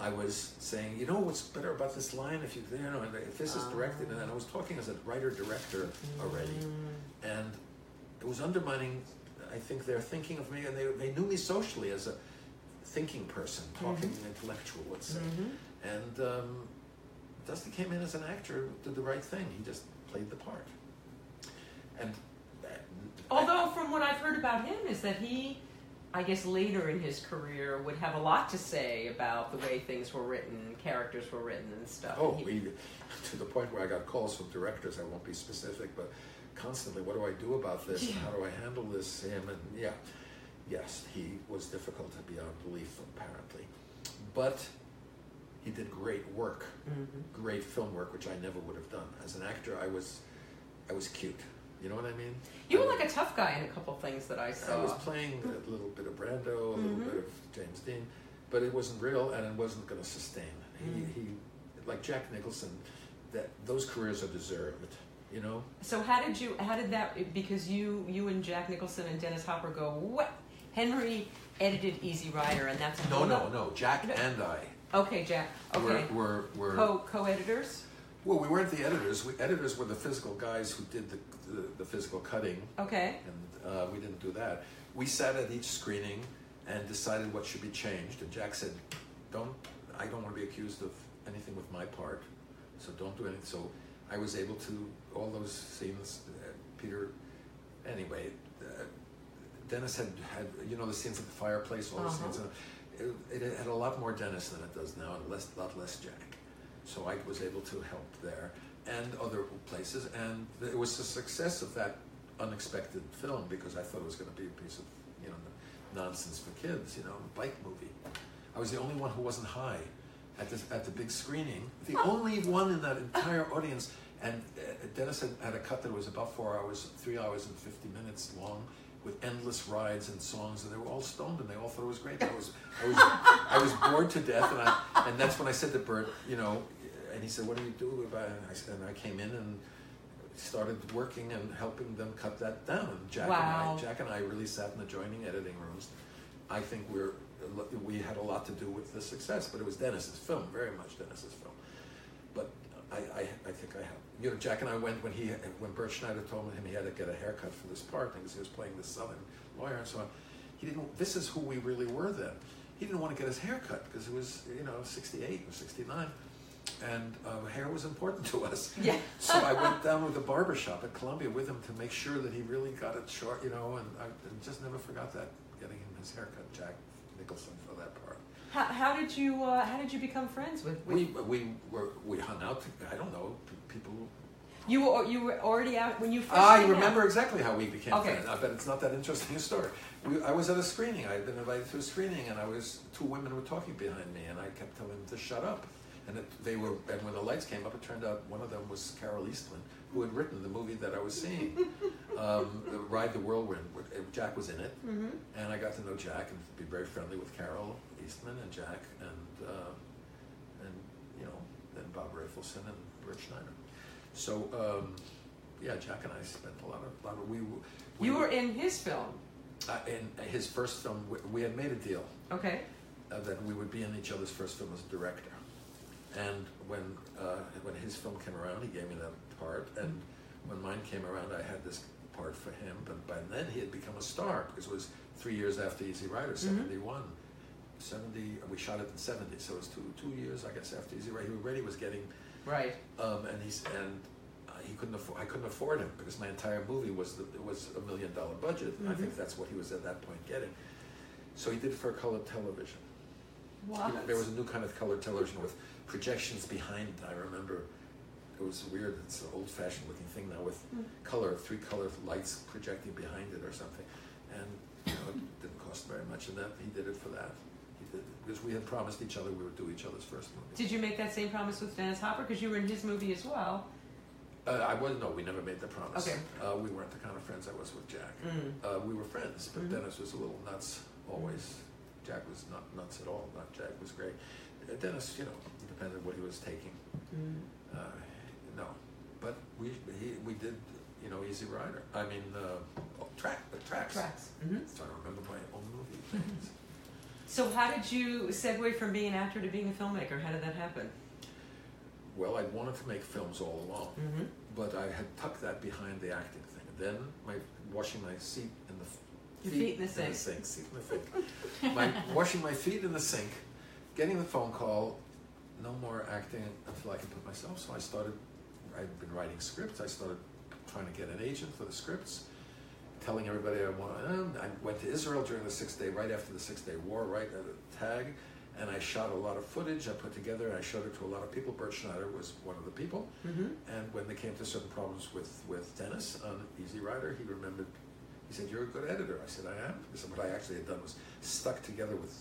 I was saying, you know what's better about this line? If you, you know, if this is directed, and I was talking as a writer director already, Mm. and it was undermining. I think their thinking of me, and they they knew me socially as a thinking person, talking intellectual, let's say. Mhm. And um, Dusty came in as an actor, did the right thing. He just played the part. And Although, from what I've heard about him, is that he, I guess, later in his career would have a lot to say about the way things were written, characters were written, and stuff. Oh, He- we, to the point where I got calls from directors. I won't be specific, but constantly, what do I do about this? Yeah. How do I handle this? Him and yeah, yes, he was difficult to beyond belief, apparently, but he did great work, Mhm. great film work, which I never would have done as an actor. I was, I was cute. You know what I mean? You were like a tough guy in a couple things that I saw. I was playing a little bit of Brando, a little Mhm. bit of James Dean, but it wasn't real and it wasn't going to sustain. Mm. He, he, like Jack Nicholson, that those careers are deserved. You know, So how did you? How did that? Because you, you and Jack Nicholson and Dennis Hopper go. What? Henry edited Easy Rider, and that's no, no, no. Jack and I Okay, Jack. Okay. were were, were Co co-editors. Well, we weren't the editors. We editors were the physical guys who did the the, the physical cutting, Okay. and uh, we didn't do that. We sat at each screening and decided what should be changed. And Jack said, "Don't. I don't want to be accused of anything with my part, so don't do anything." So I was able to all those scenes. Uh, Peter, anyway, uh, Dennis had had you know the scenes at the fireplace, all the Uh-huh. scenes. uh, it, it had a lot more Dennis than it does now, and less, lot less Jack. So I was able to help there and other places, and it was the success of that unexpected film because I thought it was going to be a piece of you know nonsense for kids, you know, a bike movie. I was the only one who wasn't high at this at the big screening, the only one in that entire audience. And uh, Dennis had, had a cut that was about four hours, three hours and fifty minutes long, with endless rides and songs, and they were all stoned, and they all thought it was great. I was, I was, I was bored to death, and I, and that's when I said to Bert, you know, and he said, "What do you do about it?" And I said, and I came in and started working and helping them cut that down. And Jack Wow. and I, Jack and I really sat in the joining editing rooms. I think we're we had a lot to do with the success, but it was Dennis's film, very much Dennis's film. But I, I, I think I have. You know, Jack and I went when he when Bert Schneider told him he had to get a haircut for this part because he was playing this Southern lawyer and so on. He didn't. This is who we really were then. He didn't want to get his hair cut because it was you know 68 or 69 and uh, hair was important to us. Yeah. so I went down with the barber shop at Columbia with him to make sure that he really got it short, you know, and I and just never forgot that getting him his haircut, Jack Nicholson, for that part. How, how did you uh, How did you become friends with? with We we were we hung out. To, I don't know people. you were you were already out when you first. I came out. remember exactly how we became Okay. friends. I bet it's not that interesting a story. We, I was at a screening. I had been invited to a screening, and I was two women were talking behind me, and I kept telling them to shut up. And it, they were, and when the lights came up, it turned out one of them was Carol Eastman, who had written the movie that I was seeing, um, Ride the Whirlwind. uh, Jack was in it, Mhm. and I got to know Jack and be very friendly with Carol Eastman and Jack and uh, and you know then Bob Rafelson and Bert Schneider. So um, yeah, Jack and I spent a lot of lot of we. we You were in his film. uh, in his first film. We, we had made a deal Okay. uh, that we would be in each other's first film as a director. And when uh, when his film came around, he gave me that part. And when mine came around, I had this part for him. But by then, he had become a star because it was three years after Easy Rider, Mhm. 71. 70, we shot it in 70, so it was two, two years, I guess, after Easy Rider. He already was getting, Right. um, and he's, and uh, he couldn't afford, I couldn't afford him because my entire movie was, the, it was a million dollar budget. And I think Mhm. that's what he was at that point getting. So he did it for color television. Know, there was a new kind of color television with projections behind. it. I remember it was weird. It's an old-fashioned looking thing now with Mm. color, three color lights projecting behind it or something. And you know, it didn't cost very much, and that he did it for that. He did because we had promised each other we would do each other's first movie. Did you make that same promise with Dennis Hopper? Because you were in his movie as well. Uh, I was no, we never made the promise. Okay. Uh, we weren't the kind of friends I was with Jack. Mm. Uh, we were friends, but Mhm. Dennis was a little nuts always. Jack was not nuts at all. Not Jack was great. Dennis, you know, depended what he was taking. Mm. Uh, no, but we he, we did you know Easy Rider. I mean uh, oh, track the tracks. Tracks. hmm So I remember my own movie things. So how did you segue from being an actor to being a filmmaker? How did that happen? well, I wanted to make films all along, Mm-hmm. but I had tucked that behind the acting thing. Then my washing my seat in the f- Your feet in the sink. seat in the sink. my washing my feet in the sink, getting the phone call, no more acting until I can put myself. So I started. I'd been writing scripts. I started trying to get an agent for the scripts, telling everybody I want. I went to Israel during the Six Day, right after the Six Day War, right at the tag, and I shot a lot of footage. I put together and I showed it to a lot of people. Bert Schneider was one of the people. Mm-hmm. And when they came to certain problems with, with Dennis on Easy Rider, he remembered, he said, You're a good editor. I said, I am. Because what I actually had done was stuck together with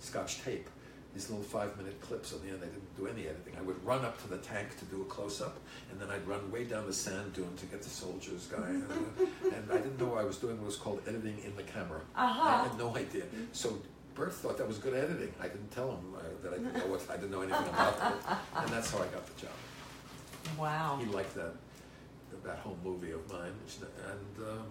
scotch tape these little five minute clips on the end. I didn't do any editing. I would run up to the tank to do a close up, and then I'd run way down the sand dune to get the soldiers guy. and, and I didn't know what I was doing. It was called editing in the camera. I Uh-huh. had no idea. So Bert thought that was good editing. I didn't tell him uh, that I didn't know what I didn't know anything about it, and that's how I got the job Wow. he liked that that whole movie of mine, and um,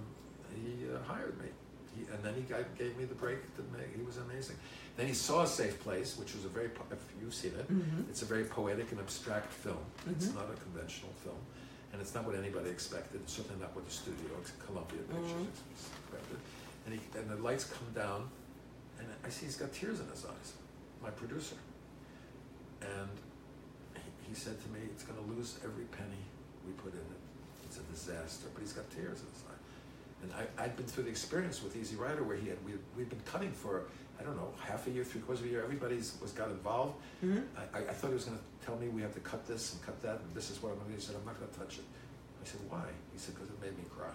he uh, hired me. He, and then he gave me the break. To make, he was amazing. Then he saw a safe place, which was a very po- if you've seen it, Mm-hmm. it's a very poetic and abstract film. It's Mhm. not a conventional film, and it's not what anybody expected. It's certainly not what the studio, Columbia Pictures, Mhm. expected. And he and the lights come down, and I see he's got tears in his eyes. My producer, and he, he said to me, "It's going to lose every penny we put in it. It's a disaster." But he's got tears in his eyes. And I, I'd been through the experience with Easy Rider where he had we we'd been cutting for I don't know, half a year, three quarters of a year. Everybody's was got involved. Mhm. I, I, thought he was going to tell me we have to cut this and cut that, and this is what I'm going to do. He said, I'm not going to touch it. I said, why? He said, because it made me cry.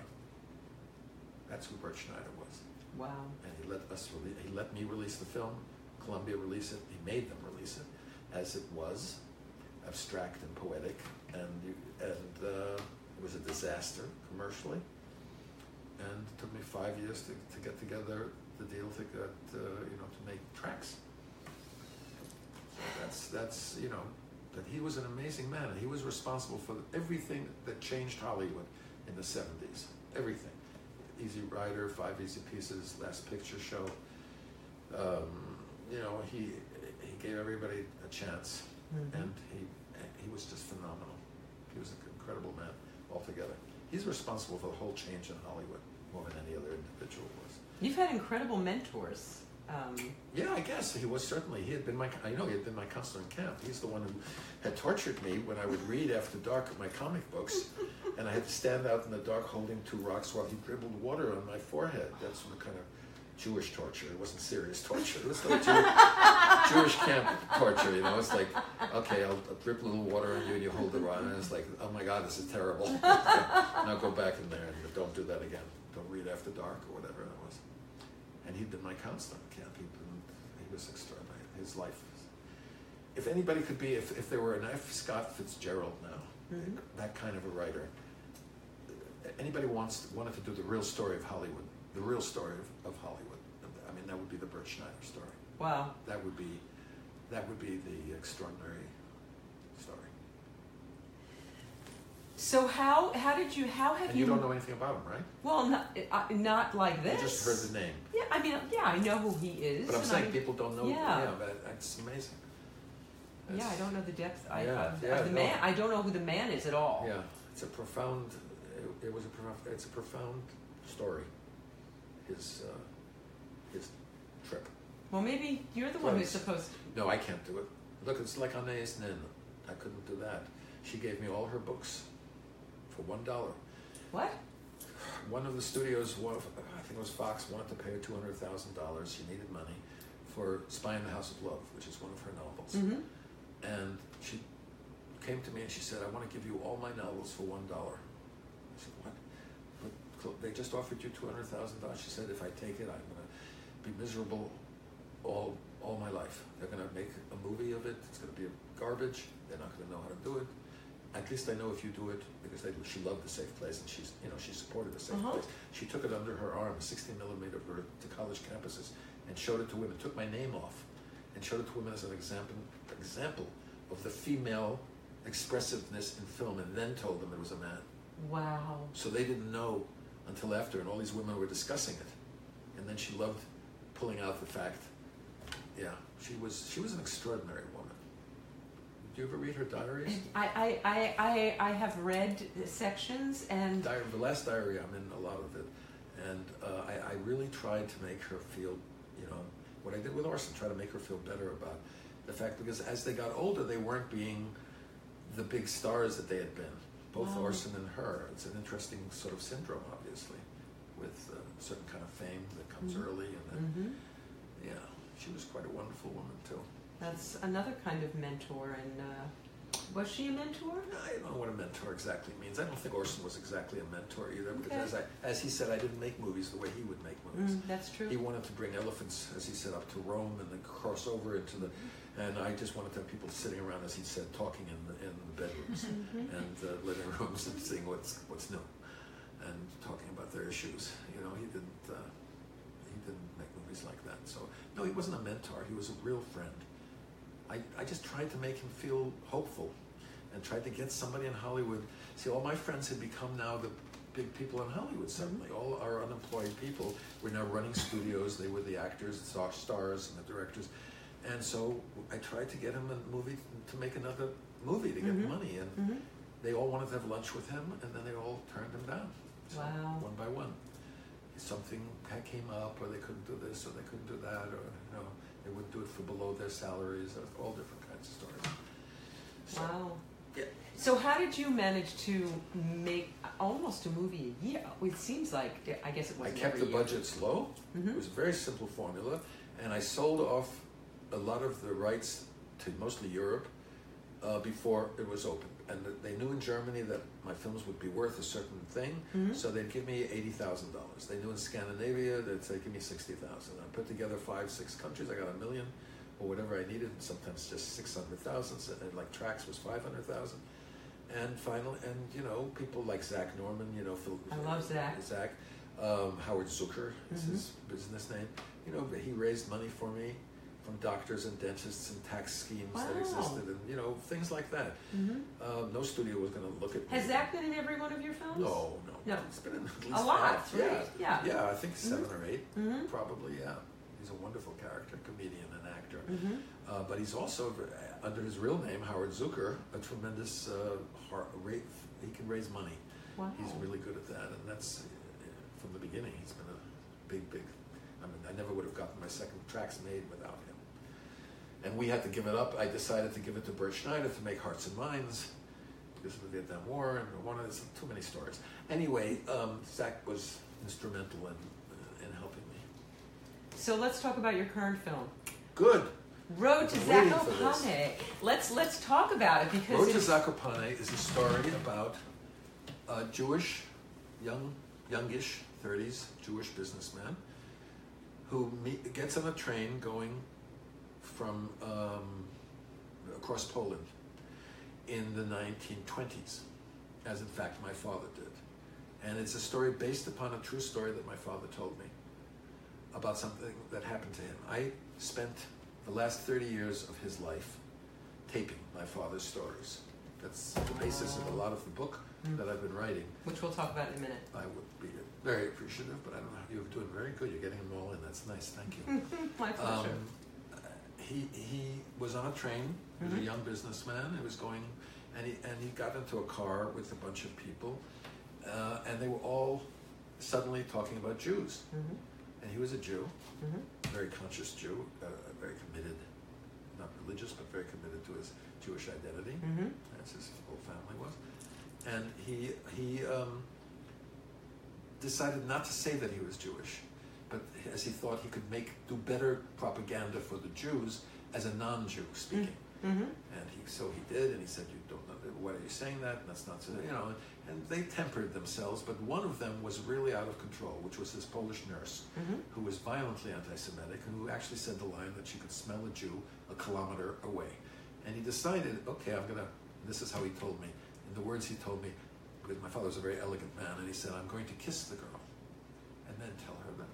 That's who Bert Schneider was. Wow. And he let us, rele- he let me release the film, Columbia release it, he made them release it as it was, abstract and poetic, and, you, and uh, it was a disaster commercially. And it took me five years to, to get together the deal to get, uh, you know, to make tracks. That's, that's, you know, that he was an amazing man, and he was responsible for everything that changed Hollywood in the 70s. Everything. Easy Rider, Five Easy Pieces, Last Picture Show. Um, you know, he, he gave everybody a chance, Mhm. and he, he was just phenomenal. He was an incredible man altogether. He's responsible for the whole change in Hollywood more than any other individual. You've had incredible mentors. Um, Yeah, I guess he was certainly. He had been my. I know he had been my counselor in camp. He's the one who had tortured me when I would read after dark my comic books, and I had to stand out in the dark holding two rocks while he dribbled water on my forehead. That's the kind of Jewish torture. It wasn't serious torture. It was like Jew, Jewish camp torture. You know, it's like, okay, I'll, I'll drip a little water on you, and you hold the rock, and it's like, oh my God, this is terrible. now go back in there and don't do that again. Don't read after dark or whatever it was and he'd been my counselor in camp. He'd been, he was extraordinary. His life. If anybody could be, if, if there were an F. Scott Fitzgerald now, Mhm. that kind of a writer, anybody wants wanted to do the real story of Hollywood, the real story of, of Hollywood. I mean, that would be the Bert Schneider story. wow. That would be, that would be the extraordinary story. So how how did you how have And you don't know anything about him, right? Well, not uh, not like this. You just heard the name. Yeah, I mean, yeah, I know who he is. But I'm saying I- people don't know. Yeah. Yeah, but that's amazing. Yeah, I don't know the depth I, Yeah, of, yeah, of the no. man. I don't know who the man is at all. Yeah, it's a profound. It, it was a profound. It's a profound story. His uh, his trip. Well, maybe you're the one who's supposed. No, I can't do it. Look, it's like Anais Nin. I couldn't do that. She gave me all her books for one dollar. What? One of the studios, one of- I think it was Fox, wanted to pay her two hundred thousand dollars. She needed money for Spy in the House of Love, which is one of her novels. Mm-hmm. And she came to me and she said, I want to give you all my novels for one dollar." dollar. I said, what? But they just offered you two hundred thousand dollars. She said, if I take it, I'm going to be miserable all all my life. They're going to make a movie of it. It's going to be garbage. They're not going to know how to do it. At least I know if you do it because they, she loved the safe place and she's you know she supported the safe Uh-huh. place. She took it under her arm, 16 millimeter to college campuses, and showed it to women. Took my name off, and showed it to women as an example example of the female expressiveness in film, and then told them it was a man. Wow. So they didn't know until after, and all these women were discussing it, and then she loved pulling out the fact. Yeah, she was she was an extraordinary Did you ever read her diaries? I, I, I, I, I have read sections and Diary, the last diary I'm in a lot of it, and uh, I, I really tried to make her feel, you know, what I did with Orson, try to make her feel better about the fact because as they got older, they weren't being the big stars that they had been. Both Wow. Orson and her. It's an interesting sort of syndrome, obviously, with uh, certain kind of fame that comes Mhm. early, and then Mhm. yeah, she was quite a wonderful woman too. That's another kind of mentor. And uh, was she a mentor? I don't know what a mentor exactly means. I don't think Orson was exactly a mentor either, because Okay. as, I, as he said, I didn't make movies the way he would make movies. Mm, that's true. He wanted to bring elephants, as he said, up to Rome and then cross over into the. And I just wanted to have people sitting around, as he said, talking in the, in the bedrooms Mhm. and uh, living rooms and seeing what's what's new, and talking about their issues. You know, he didn't uh, he didn't make movies like that. So no, he wasn't a mentor. He was a real friend. I, I just tried to make him feel hopeful, and tried to get somebody in Hollywood. See, all my friends had become now the big people in Hollywood. Suddenly, all our unemployed people were now running studios. They were the actors, the stars, and the directors. And so I tried to get him a movie to make another movie to get Mhm. money, and Mhm. they all wanted to have lunch with him, and then they all turned him down. So, Wow. One by one, something came up, or they couldn't do this, or they couldn't do that, or you know, they wouldn't do it for below their salaries, or all different kinds of stories. So, Wow. Yeah. So how did you manage to make almost a movie a year? It seems like I guess it was. I kept the year. budgets low. Mhm. It was a very simple formula, and I sold off a lot of the rights to mostly Europe uh, before it was open. And they knew in Germany that my films would be worth a certain thing, Mhm. so they'd give me eighty thousand dollars. They knew in Scandinavia they'd say, "Give me sixty thousand. I put together five, six countries. I got a million, or whatever I needed. Sometimes just six hundred thousand. And like tracks was five hundred thousand. And finally, and you know, people like Zach Norman, you know, Phil, I love Zach. Zach, um, Howard Zuker is Mhm. his business name. You know, he raised money for me from doctors and dentists and tax schemes that existed, and you know, things like that. hmm Uh, no studio was going to look at me. Has Zach been in every one of your films? No, no, No. It's been in at least A lot, five. right? Yeah. Yeah, yeah. I think 7 or 8 Mhm. probably. Yeah, he's a wonderful character, comedian, and actor. hmm Uh, but he's also, uh, under his real name, Howard Zuker, a tremendous uh, heart, rate. He can raise money. Wow. He's really good at that, and that's uh, from the beginning. He's been a big, big. I mean, I never would have gotten my second tracks made without him. And we had to give it up. I decided to give it to Bert Schneider to make Hearts and Minds because of the Vietnam War and one of there's too many stories. Anyway, um, Zach was instrumental in uh, in helping me. So let's talk about your current film, Good. Road to I'm waiting for Zakopane. Let's let's talk about it because Road to Zakopane is a story about a Jewish, young, youngish, 30s Jewish businessman who meet, gets on a train going from um, across Poland in the 1920s, as in fact my father did. And it's a story based upon a true story that my father told me about something that happened to him. I spent the last 30 years of his life taping my father's stories. That's the basis of a lot of the book Mm. that I've been writing. which we'll talk about in a minute. I would be very appreciative, but I don't know. You're doing very good. You're getting them all in. That's nice. Thank you. My pleasure. Um, he he was on a train. He was a young businessman. He was going, and he and he got into a car with a bunch of people, uh, and they were all suddenly talking about Jews. hmm And he was a Jew, hmm a very conscious Jew, uh, very committed, not religious, but very committed to his Jewish identity, hmm as his whole family was. And he he um, decided not to say that he was Jewish, but as he thought he could make do better propaganda for the Jews as a non-Jew speaking. hmm And he so he did, and he said, "You don't know. Why are you saying that? And that's not so." You know. And they tempered themselves, but one of them was really out of control, which was his Polish nurse, hmm who was violently anti-Semitic, and who actually said the line that she could smell a Jew a kilometer away. And he decided, okay, I'm gonna. This is how he told me. In the words he told me, because my father was a very elegant man, and he said, "I'm going to kiss the girl, and then tell her that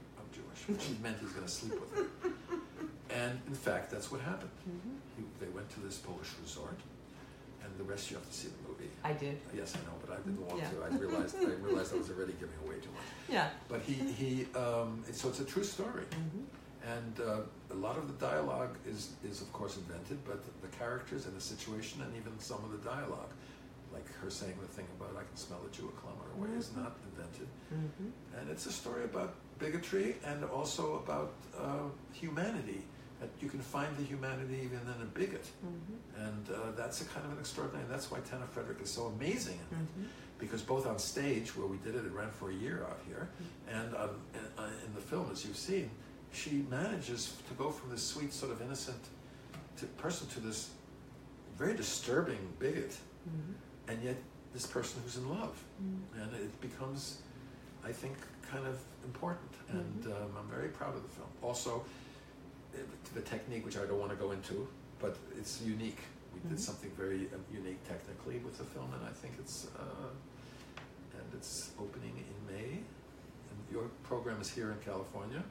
Jewish," which he meant he's going to sleep with her. And in fact, that's what happened. hmm He, they went to this Polish resort, and the rest you have to see the movie. I did. Yes, I know, but I didn't want Yeah. to. I realized I realized I was already giving away too much. Yeah. But he he um, it- so it's a true story, hmm and uh, a lot of the dialogue is is of course invented, but the characters and the situation and even some of the dialogue, like her saying the thing about I can smell a Jew a kilometer away, is Mhm. not invented, hmm and it's a story about bigotry and also about uh, humanity. That you can find the humanity even in a bigot. hmm And uh, that's a kind of an extraordinary. And That's why Tanna Frederick is so amazing in it, hmm because both on stage where we did it, it ran for a year out here, and um, in, uh, in the film, as you've seen, she manages to go from this sweet, sort of innocent to person to this very disturbing bigot, hmm and yet this person who's in love, hmm and it becomes, I think, kind of important. And Mhm. um, I'm very proud of the film. Also, it, the technique, which I don't want to go into, but it's unique. We did Mhm. something very uh, unique technically with the film, and I think it's uh, and it's opening in May. And your program is here in California.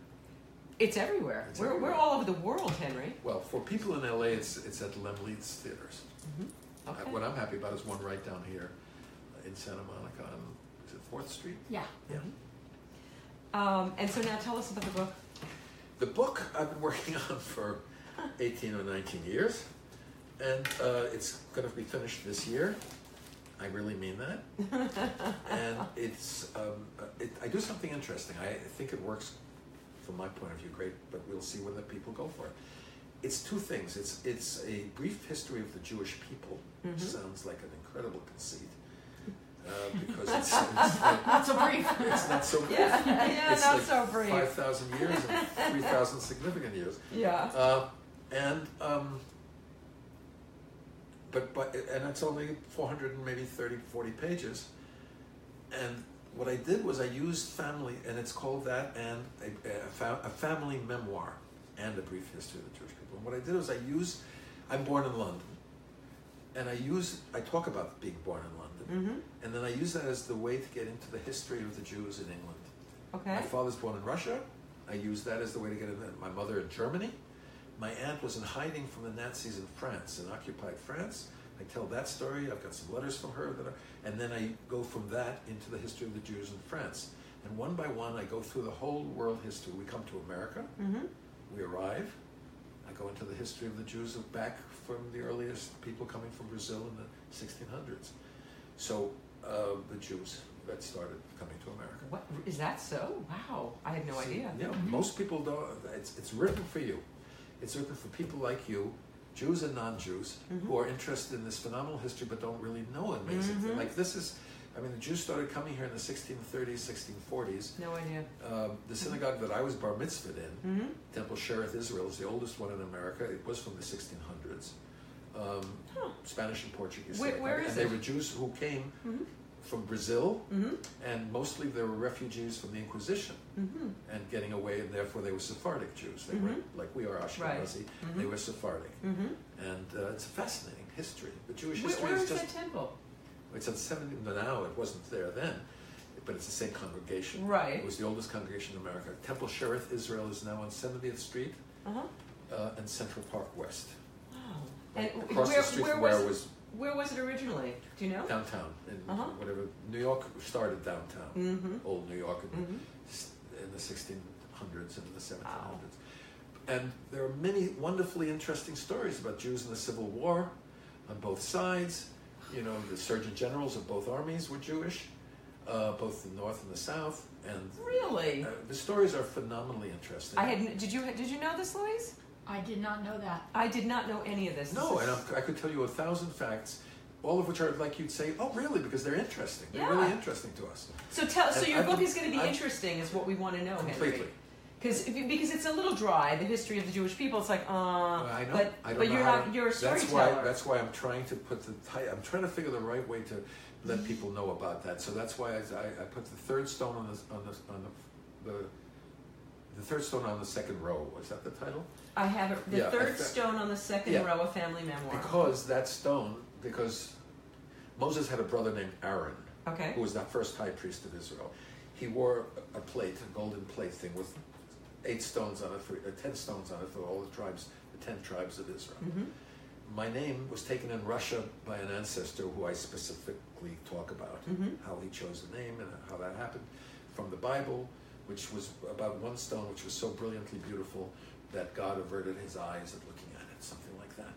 It's everywhere. It's we're, everywhere. we're all over the world, Henry. Well, for people in LA, it's it's at Lem Leeds Theaters. hmm Uh, Okay. what I'm happy about is one right down here in Santa Monica on is it Fourth Street? Yeah. Yeah. Um, and so now tell us about the book. The book I've been working on for 18 or 19 years, and uh, it's going to be finished this year. I really mean that. and it's, um, uh, it, I do something interesting. I think it works from my point of view great, but we'll see whether people go for it. It's two things. It's, it's a brief history of the Jewish people, which Mhm. sounds like an incredible conceit. Uh, because it's, it's, so brief. It's not so brief. Yeah, yeah, it's not like so brief. Five thousand years and three thousand significant years. Yeah. Uh, and um, but but and it's only 400 and maybe 30 40 pages and what i did was i used family and it's called that and a, a, fa- a family memoir and a brief history of the jewish people and what i did was i used i'm born in london and i use i talk about being born in london Mm-hmm. and then i use that as the way to get into the history of the jews in england Okay. my father's born in Russia. I used that as the way to get into My mother in Germany. My aunt was in hiding from the Nazis in France, in occupied France. I tell that story. I've got some letters from her that are, and then I go from that into the history of the Jews in France. And one by one, I go through the whole world history. We come to America. Mm-hmm. We arrive. I go into the history of the Jews of back from the earliest people coming from Brazil in the 1600s. So uh, the Jews that started coming to America. What is that so? Wow, I had no So, idea. Yeah, most people don't. It's, it's written for you. It's written for people like you, Jews and non-Jews, Mhm. who are interested in this phenomenal history but don't really know amazing thing. Mhm. Like this is, I mean, the Jews started coming here in the 1630s, 1640s. No idea. Um, the synagogue that I was bar mitzvahed in, Mm-hmm. Temple Shearith Israel, is the oldest one in America. It was from the 1600s. Um, Huh. Spanish and Portuguese. Where- where and they it? were Jews who came Mm-hmm. from Brazil, Mm-hmm. and mostly they were refugees from the Inquisition Mm-hmm. and getting away, and therefore they were Sephardic Jews. They were Mhm. like we are Ashkenazi. They Mhm. were Sephardic, Mm-hmm. and uh, it's a fascinating history. The Jewish Where, history where is is just that temple? it's at seventy now. It wasn't there then, but it's the same congregation. Right. It was the oldest congregation in America. Temple Shearith Israel is now on 70th Street Uh-huh. uh, and Central Park West. And across where, the street where from was where it was where was it originally? Do you know? downtown in Uh-huh. whatever New York started downtown, Mm-hmm. old New York, in Mm-hmm. in the 1600s and the 1700s. And there are many wonderfully interesting stories about Jews in the Civil War on both sides. You know, the Surgeon Generals of both armies were Jewish, uh, both the North and the South. And Really? uh, the stories are phenomenally interesting. I had. Did you did you know this, Louise? I did not know that. I did not know any of this. No, This and I'm, I could tell you a thousand facts, all of which are like you'd say, oh, really? Because they're interesting. They're Yeah. really interesting to us. so tell. So your I've book been- is going to be I've- interesting, is what we want to know, Completely. Henry. Because because it's a little dry, the history of the Jewish people. It's like, uh, I know. but I but know you're not. to- you're a storyteller. That's why. That's why I'm trying to put the. ti- I'm trying to figure the right way to let people know about that. So that's why I, I, I put the third stone on the on the on the, the the third stone on the second row. Was that the title? I have it, the Yeah, third stone on the second Yeah. row of family memoir. Because that stone, because Moses had a brother named Aaron, okay. who was the first high priest of Israel. He wore a plate, a golden plate thing with eight stones on it, for, uh, ten stones on it for all the tribes, the ten tribes of Israel. hmm My name was taken in Russia by an ancestor who I specifically talk about, Mhm. how he chose the name and how that happened, from the Bible, which was about one stone which was so brilliantly beautiful that God averted his eyes at looking at it, something like that.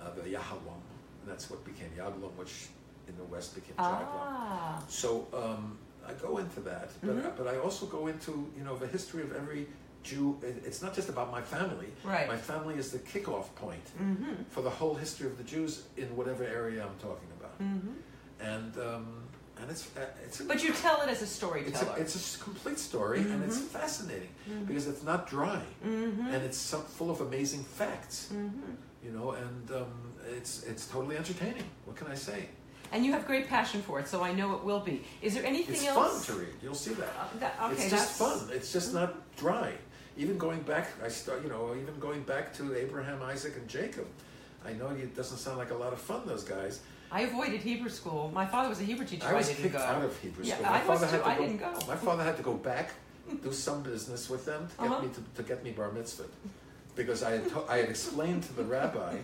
Uh, the Yahalom, and that's what became Yaglom, which in the West became Jaglom. Ah. So um, I go into that, but Mhm. but I also go into you know the history of every Jew. It's not just about my family. Right. My family is the kickoff point Mm-hmm. for the whole history of the Jews in whatever area I'm talking about, Mm-hmm. and um, and it's uh, it's a, But you tell it as a it's storyteller. a, it's a complete story, and it's Mhm. fascinating Mhm. because it's not dry, mm-hmm. and it's so, full of amazing facts, mm-hmm. you know, and um, it's it's totally entertaining. What can I say? And you have great passion for it, so I know it will be. Is there anything It's else? It's fun to read. You'll see that. Uh, that- okay, it's just that's fun. It's just not dry. Even going back, I start, you know, even going back to Abraham, Isaac, and Jacob. I know it doesn't sound like a lot of fun. Those guys. I avoided Hebrew school. My father was a Hebrew teacher. I was didn't kicked go. out of Hebrew Yeah, school. I was had to I go, didn't go. My father had to go back, do some business with them to get Uh-huh. me to, to get me bar mitzvah, because I had to, I had explained to the rabbi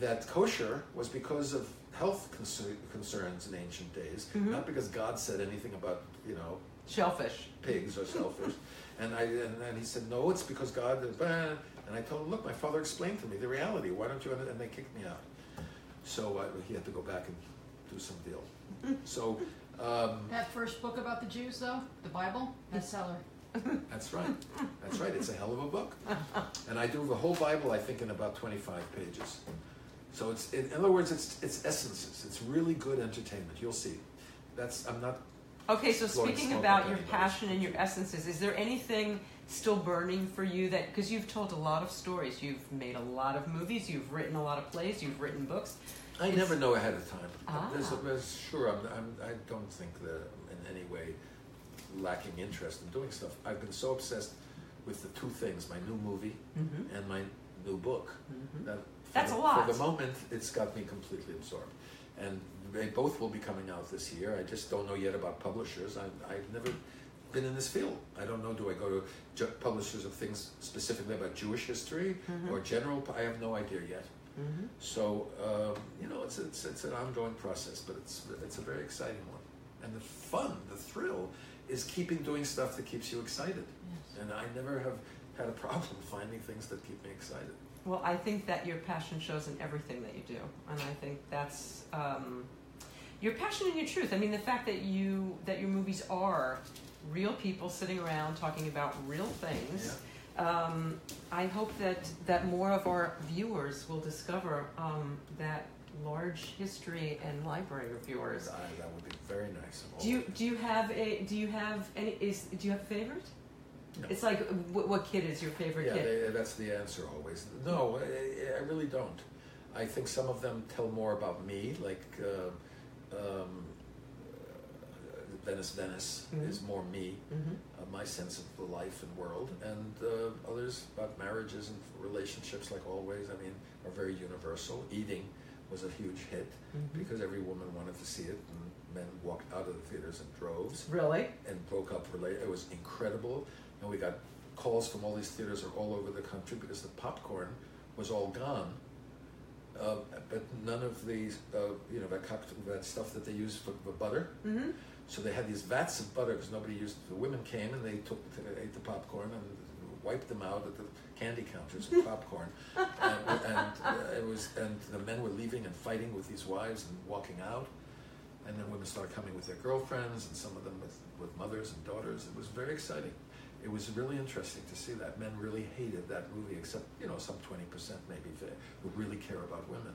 that kosher was because of health concer- concerns in ancient days, Mhm. not because God said anything about you know Shellfish. pigs or shellfish. and I and then he said, no, it's because God. is. And I told him, look, my father explained to me the reality. Why don't you? And they kicked me out. So uh, he had to go back and do some deal. So um, That first book about the Jews, though, the Bible, bestseller. that's right. That's right. It's a hell of a book. And I do the whole Bible, I think, in about 25 pages. So it's, in, in other words, it's it's essences. It's really good entertainment. You'll see. That's I'm not Okay, so speaking about your passion and your essences, is there anything still burning for you that because you've told a lot of stories, you've made a lot of movies, you've written a lot of plays, you've written books. I It's- never know ahead of time. Ah. There's, there's, sure, I'm, I'm, I don't think that I'm in any way lacking interest in doing stuff. I've been so obsessed with the two things: my new movie Mm-hmm. and my new book. Mm-hmm. That for That's the, a lot. For the moment, it's got me completely absorbed, and they both will be coming out this year. I just don't know yet about publishers. I, I've never been in this field. I don't know. Do I go to ju- publishers of things specifically about Jewish history Mhm. or general? I have no idea yet. Mm-hmm. So um, you know, it's, it's it's an ongoing process, but it's it's a very exciting one, and the fun, the thrill, is keeping doing stuff that keeps you excited. Yes. And I never have had a problem finding things that keep me excited. Well, I think that your passion shows in everything that you do, and I think that's um, your passion and your truth. I mean, the fact that you that your movies are real people sitting around talking about real things. Um, I hope that that more of our viewers will discover um, that large history and library of yours. I, that would be very nice. of all Do you do you have a do you have any is do you have a favorite? No. It's like what, what kid is your favorite Yeah, kid? they, that's the answer always. No, I, I really don't. I think some of them tell more about me, like uh, um, Venice, Venice Mhm. is more me, mm-hmm. uh, my sense of the life and world, and uh, others about marriages and relationships, like always. I mean, are very universal. Eating was a huge hit Mm-hmm. because every woman wanted to see it, and men walked out of the theaters in droves Really? and broke up. Rela- it was incredible, and we got calls from all these theaters all over the country because the popcorn was all gone. Uh, but none of these, uh, you know, that, that stuff that they use for, for butter. Mm-hmm. So they had these vats of butter because nobody used. The women came and they took, they ate the popcorn and wiped them out at the candy counters of popcorn, and, and uh, it was. And the men were leaving and fighting with these wives and walking out, and then women started coming with their girlfriends and some of them with, with mothers and daughters. It was very exciting. It was really interesting to see that men really hated that movie, except you know some twenty percent maybe who really care about women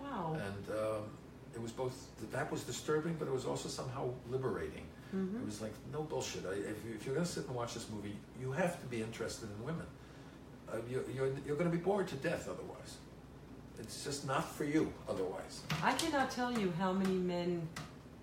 Wow. and um, it was both that was disturbing, but it was also somehow liberating. Mm-hmm. It was like no bullshit. I, if, if you're going to sit and watch this movie, you have to be interested in women. Uh, you, you're you're going to be bored to death otherwise. It's just not for you otherwise. I cannot tell you how many men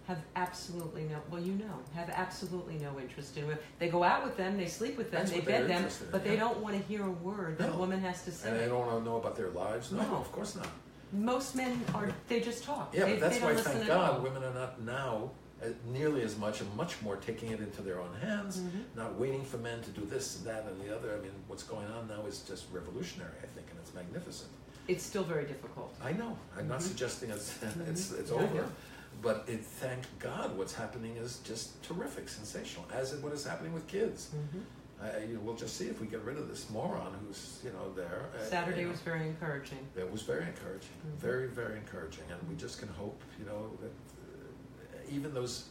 have absolutely no. Well, you know, have absolutely no interest in women. They go out with them, they sleep with them, That's they bed them, in, but they don't want to hear a word that a No. woman has to say. And they don't want to know about their lives. No, No. of course not. Most men are. They just talk. Yeah, they, but that's why, thank. God, women are not now uh, nearly as much and much more taking it into their own hands, Mhm. not waiting for men to do this and that and the other. I mean, what's going on now is just revolutionary, I think, and it's magnificent. It's still very difficult. I know. I'm not Mhm. suggesting it's it's it's Yeah, over, but it. Thank God, what's happening is just terrific, sensational. As is what is happening with kids. Mm-hmm. I, I- you know, we'll just see if we get rid of this moron who's you know there. Uh, Saturday you know. was very encouraging. It was very encouraging, Mhm. very, very encouraging, and we just can hope, you know, that uh, even those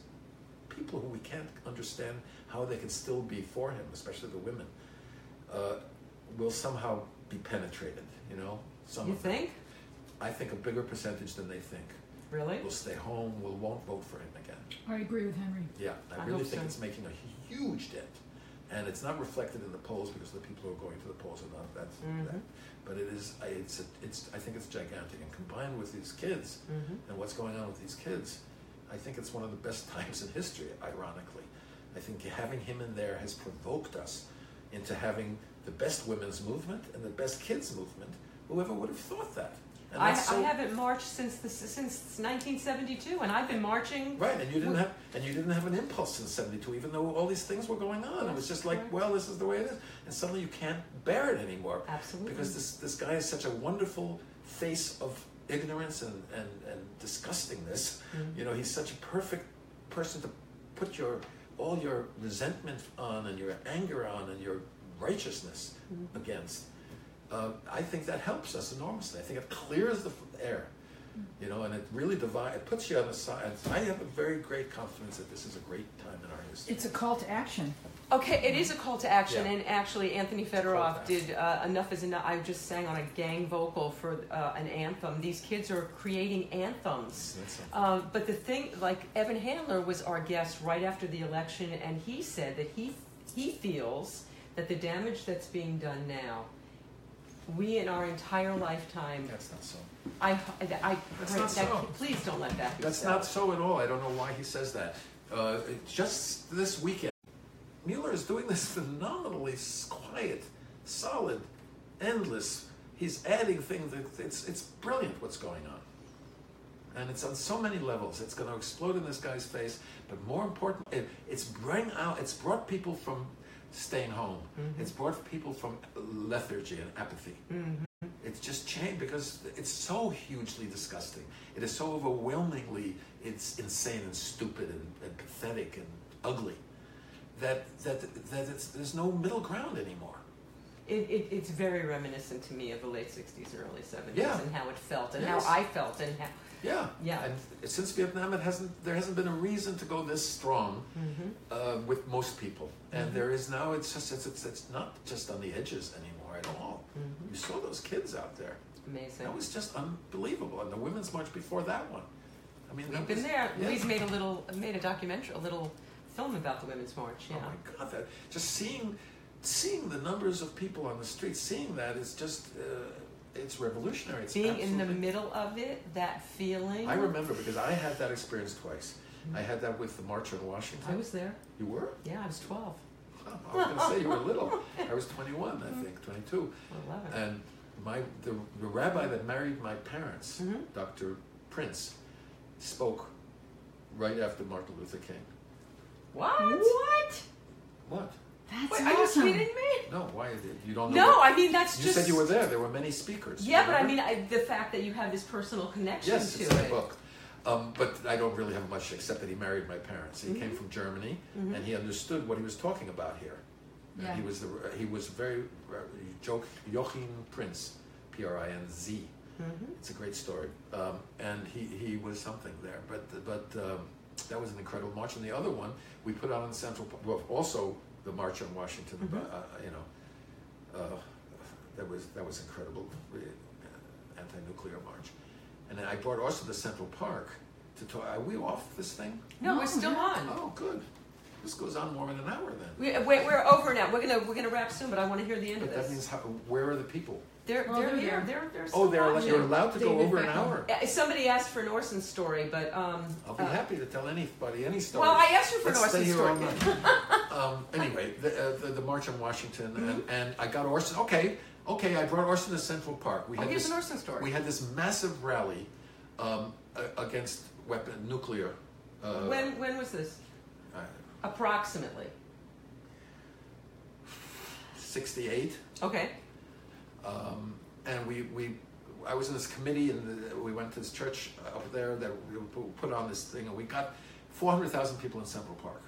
people who we can't understand how they can still be for him, especially the women, uh, will somehow be penetrated. You know, some you of them. think? I think a bigger percentage than they think Really? will stay home, will won't vote for him again. I agree with Henry. Yeah, I, I really think so. it's making a huge dent, and it's not reflected in the polls because the people who are going to the polls are not that. Mhm. that but it is. I- It's. A, it's. I think it's gigantic, and combined with these kids Mm-hmm. and what's going on with these kids, I think it's one of the best times in history. Ironically, I think having him in there has provoked us into having the best women's movement and the best kids movement. Whoever would have thought that? I, that's I haven't marched since the, since 1972, and I've been marching. Right, and you didn't have and you didn't have an impulse in '72, even though all these things were going on. It was just like, well, this is the way it is, and suddenly you can't bear it anymore Absolutely. because this this guy is such a wonderful face of ignorance and and, and disgustingness. Mhm. You know, he's such a perfect person to put your all your resentment on and your anger on and your righteousness Mhm. against. Uh, I think that helps us enormously. I think it clears the air, you know, and it really divide. It puts you on the side. I have a very great confidence that this is a great time in our history. It's a call to action. Okay, it is a call to action, Yeah. and actually, Anthony Call Fedorov did uh, enough is enough. I just sang on a gang vocal for uh, an anthem. These kids are creating anthems. That's something. Um, but the thing, like Evan Handler was our guest right after the election, and he said that he he feels that the damage that's being done now, we in our entire lifetime, That's not so. I, I, That's not that- so. please don't let that be That's so. not so at all. I don't know why he says that. Uh, just this weekend, Mueller is doing this phenomenally quiet, solid, endless. He's adding things. That, it's it's brilliant what's going on, and it's on so many levels. It's going to explode in this guy's face. But more important, it, it's bring out. It's brought people from staying home. Mm-hmm. It's brought people from lethargy and apathy. Mm-hmm. It's just changed because it's so hugely disgusting. It is so overwhelmingly it's insane and stupid and, and pathetic and ugly that that that it's, there's no middle ground anymore. It, it, it's very reminiscent to me of the late 60s and early 70s Yeah. and how it felt and Yes. how I felt and how. Yeah, Yeah. And since Vietnam, it hasn't there hasn't been a reason to go this strong uh, with most people, and there is now. It's just it's, it's it's not just on the edges anymore at all. You saw those kids out there. Amazing. That was just unbelievable. And the women's march before that one. I mean, We've been was- there. yeah. Louise made a little made a documentary, a little film about the Women's March. Yeah. Oh my God! That just seeing, seeing the numbers of people on the street, seeing that is just, uh, it's revolutionary. It's Being in the middle of it, that feeling. I remember because I had that experience twice. I had that with the March on Washington. I was there. You were? Yeah, I was 12 Oh, I was going to say you were little. I was 21, I think, 22. or 11. And my the, the rabbi that married my parents, Mhm. Dr. Prinz, spoke right after Martin Luther King. what? What? What? That's Wait, are you awesome. kidding me? No, why? You don't know? No, what- I mean that's you just. said you were there. There were many speakers. Yeah, but I mean I, the fact that you have this personal connection yes, to it's it. the book. Um, but I don't really have much except that he married my parents. He Mm-hmm. came from Germany, and he understood what he was talking about here. And Yeah. he was the he was very uh, Joachim Prinz, P R I N Z. Mm-hmm. It's a great story, um, and he, he was something there. But but um, that was an incredible march. And the other one we put out on in Central, Park- well, also the March on Washington. Mhm. Uh, you know, uh, that was that was incredible, uh, anti-nuclear march. And then I brought also the Central Park to talk. Are we off this thing? No, No, we're still yeah. on. Oh, good. This goes on more than an hour then. We, wait, we're over now. We're gonna we're gonna wrap soon, but I want to hear the end But of that this. means how, where are the people? They're Oh, they're they're here. here. They're they're Oh, they're watching. you're allowed to go David over an hour. Uh, Somebody asked for an Orson story, but um. I'll be uh, happy to tell anybody any story. Well, I asked you for an Let's stay Orson here story. night. um, anyway, the, uh, the, the March on Washington, and, and I got Orson. Okay, okay, I brought Orson to Central Park. We Oh, had here's this, an Orson story. we had this massive rally um, a- against weapon nuclear. Uh, when when was this? uh, Approximately. 68, Okay. Um, and we, we I was in this committee, and the, we went to this church up there that we put on this thing, and we got 400,000 people in Central Park,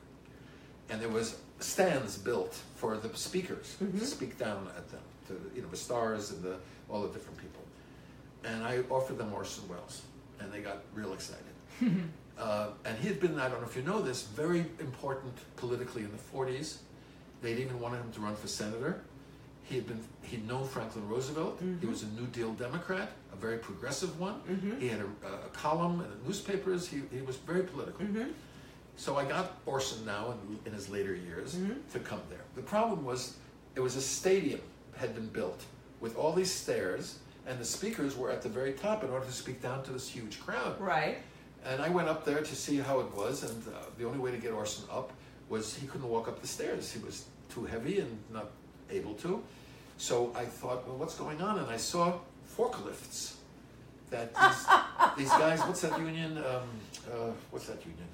and there was stands built for the speakers Mhm. to speak down at them, to you know the stars and the all the different people, and I offered them Orson Welles, and they got real excited. uh, and he had been, I don't know if you know this, very important politically in the 40s. They'd even wanted him to run for senator. He had been, he'd known Franklin Roosevelt. He Mhm. was a New Deal Democrat, a very progressive one. Mm-hmm. He had a, a column in the newspapers. He, he was very political. Mm-hmm. So I got Orson now in, in his later years Mhm. to come there. The problem was it was a stadium had been built with all these stairs, and the speakers were at the very top in order to speak down to this huge crowd. Right. And I went up there to see how it was, and uh, the only way to get Orson up was he couldn't walk up the stairs. He was too heavy and not able to. So I thought, well, what's going on? And I saw forklifts that these, these guys, what's that union? Um, uh, what's that union?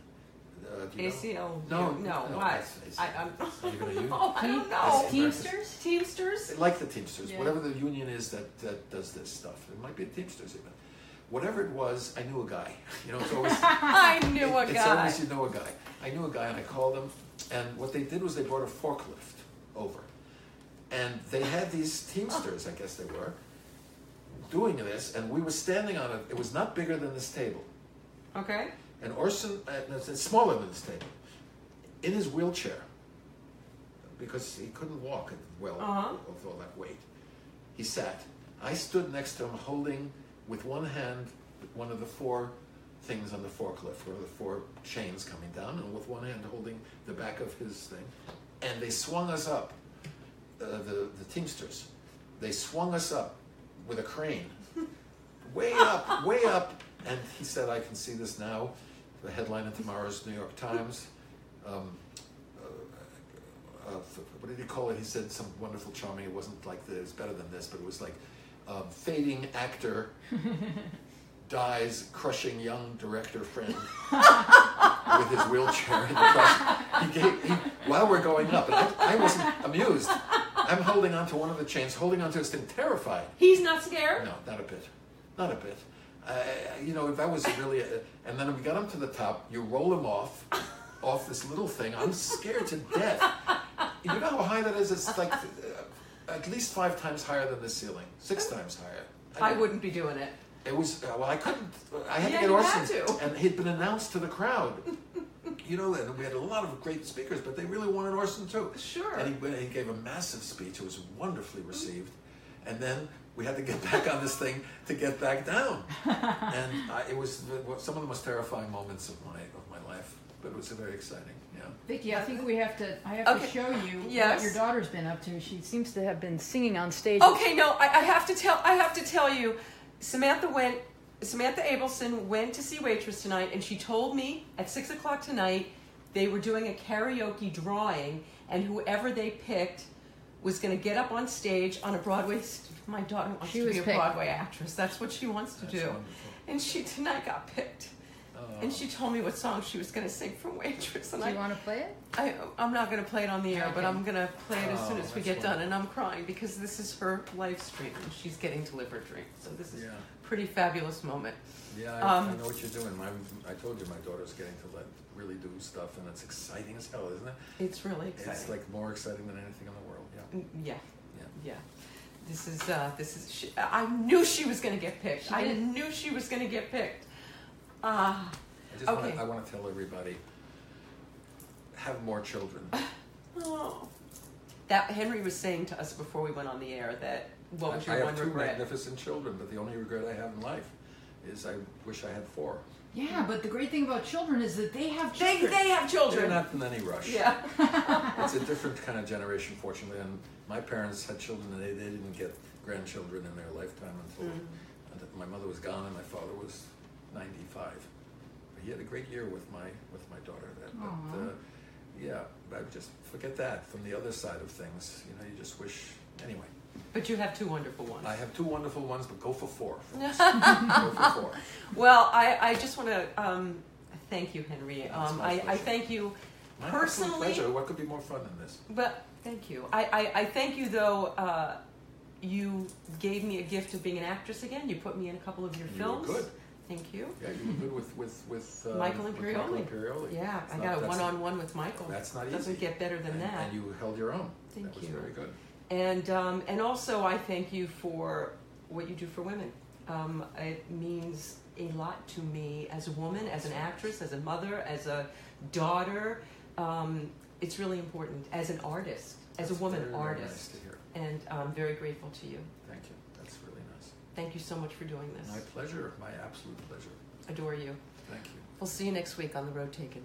Uh, do you? ACL. No, No. no, what? it's- it's- I, I'm. You gonna use? Oh, I don't know. Teamsters? Teamsters. Like the Teamsters, Yeah. whatever the union is that, that does this stuff. It might be the Teamsters even. Whatever it was, I knew a guy. You know, it's always I knew a it- It's guy. always you know a guy. I knew a guy, and I called him. And what they did was they brought a forklift over, and they had these Teamsters, I guess they were, doing this, and we were standing on it. It was not bigger than this table, Okay. and Orson, uh, no, it's smaller than this table. in his wheelchair because he couldn't walk well Uh-huh. with all that weight. He sat. I stood next to him holding with one hand one of the four things on the forklift, one of the four chains coming down, and with one hand holding the back of his thing. And they swung us up, uh, the, the Teamsters. They swung us up with a crane, way up, way up. And he said, I can see this now. The headline in tomorrow's New York Times. Um, uh, uh, what did he call it? He said some wonderful, charming. It wasn't like this. was better than this, but it was like um, fading actor dies, crushing young director friend with his wheelchair in the press. He gave, he, while we're going up, and I, I wasn't amused. I'm holding onto one of the chains, holding onto this thing, terrified. He's not scared. No, not a bit, not a bit. Uh, you know, if that was really. A, and then we got him to the top. You roll him off, off this little thing. I'm scared to death. You know how high that is? It's like uh, at least five times higher than the ceiling, six times higher. I wouldn't be doing it. It was uh, well. I couldn't. I had Yeah, to get Orson, had to. and he'd been announced to the crowd. you know, and we had a lot of great speakers, but they really wanted Orson too. Sure. And he, went- he gave a massive speech. It was wonderfully received, and then we had to get back on this thing to get back down. and I, it was the- some of the most terrifying moments of my of my life, but it was very exciting. Yeah. Vicky, I think we have to. I have Okay. to show you Yes. what your daughter's been up to. She seems to have been singing on stage. Okay, no, I, I have to tell. I have to tell you, Samantha went. Samantha Abelson went to see Waitress tonight, and she told me at six o'clock tonight they were doing a karaoke drawing, and whoever they picked was going to get up on stage on a Broadway. St- my daughter wants She to be a picked. Broadway actress. That's what she wants to That's do. wonderful. And she tonight got picked. And she told me what song she was going to sing from Waitress, and Do you I, want to play it? I, I'm not going to play it on the air, but I'm going to play it as soon Oh, as we that's get done. And I'm crying because this is her live stream and she's getting to live her dream. So this is Yeah. a pretty fabulous moment. Yeah, I, Um, I know what you're doing. My, I told you my daughter's getting to let really do stuff, and it's exciting as hell, isn't it? It's really exciting. It's like more exciting than anything in the world. Yeah. Mm, yeah, Yeah. yeah. This is uh, this is. She, I knew she was going to get picked. I knew she was going to get picked. Ah, I just Okay. want to. I want to tell everybody. Have more children. oh. That Henry was saying to us before we went on the air that what was I your have one two regret? magnificent children, but the only regret I have in life is I wish I had four. Yeah, but the great thing about children is that they have They, children. they have They're children. not in any rush. Yeah. It's a different kind of generation, fortunately. And my parents had children, and they, they didn't get grandchildren in their lifetime until Mm. until my mother was gone and my father was 95. But he had a great year with my with my daughter. That, but, uh, yeah, I just forget that. From the other side of things, you know, you just wish. Anyway, But you have two wonderful ones. I have two wonderful ones, but go for four. go for four. Well, I, I just want to um, thank you, Henry. Um, I, I thank you My personally. pleasure. What could be more fun than this? But thank you. I, I, I thank you, though. Uh, you gave me a gift of being an actress again. You put me in a couple of your You films. good. Thank you. Yeah, you were good with with with um, Michael with Imperioli. Michael Imperioli. Yeah, It's I got a one-on-one with Michael. That's not Doesn't get better than and, that. And you held your own. Thank that was you. very good. And um, and also I thank you for what you do for women. Um, it means a lot to me as a woman, as an actress, as a mother, as a daughter. Um, it's really important as an artist, as a woman artist, nice and I'm very grateful to you. Thank you. That's really nice. Thank you so much for doing this. My pleasure. My absolute pleasure. Adore you. Thank you. We'll see you next week on the road taken.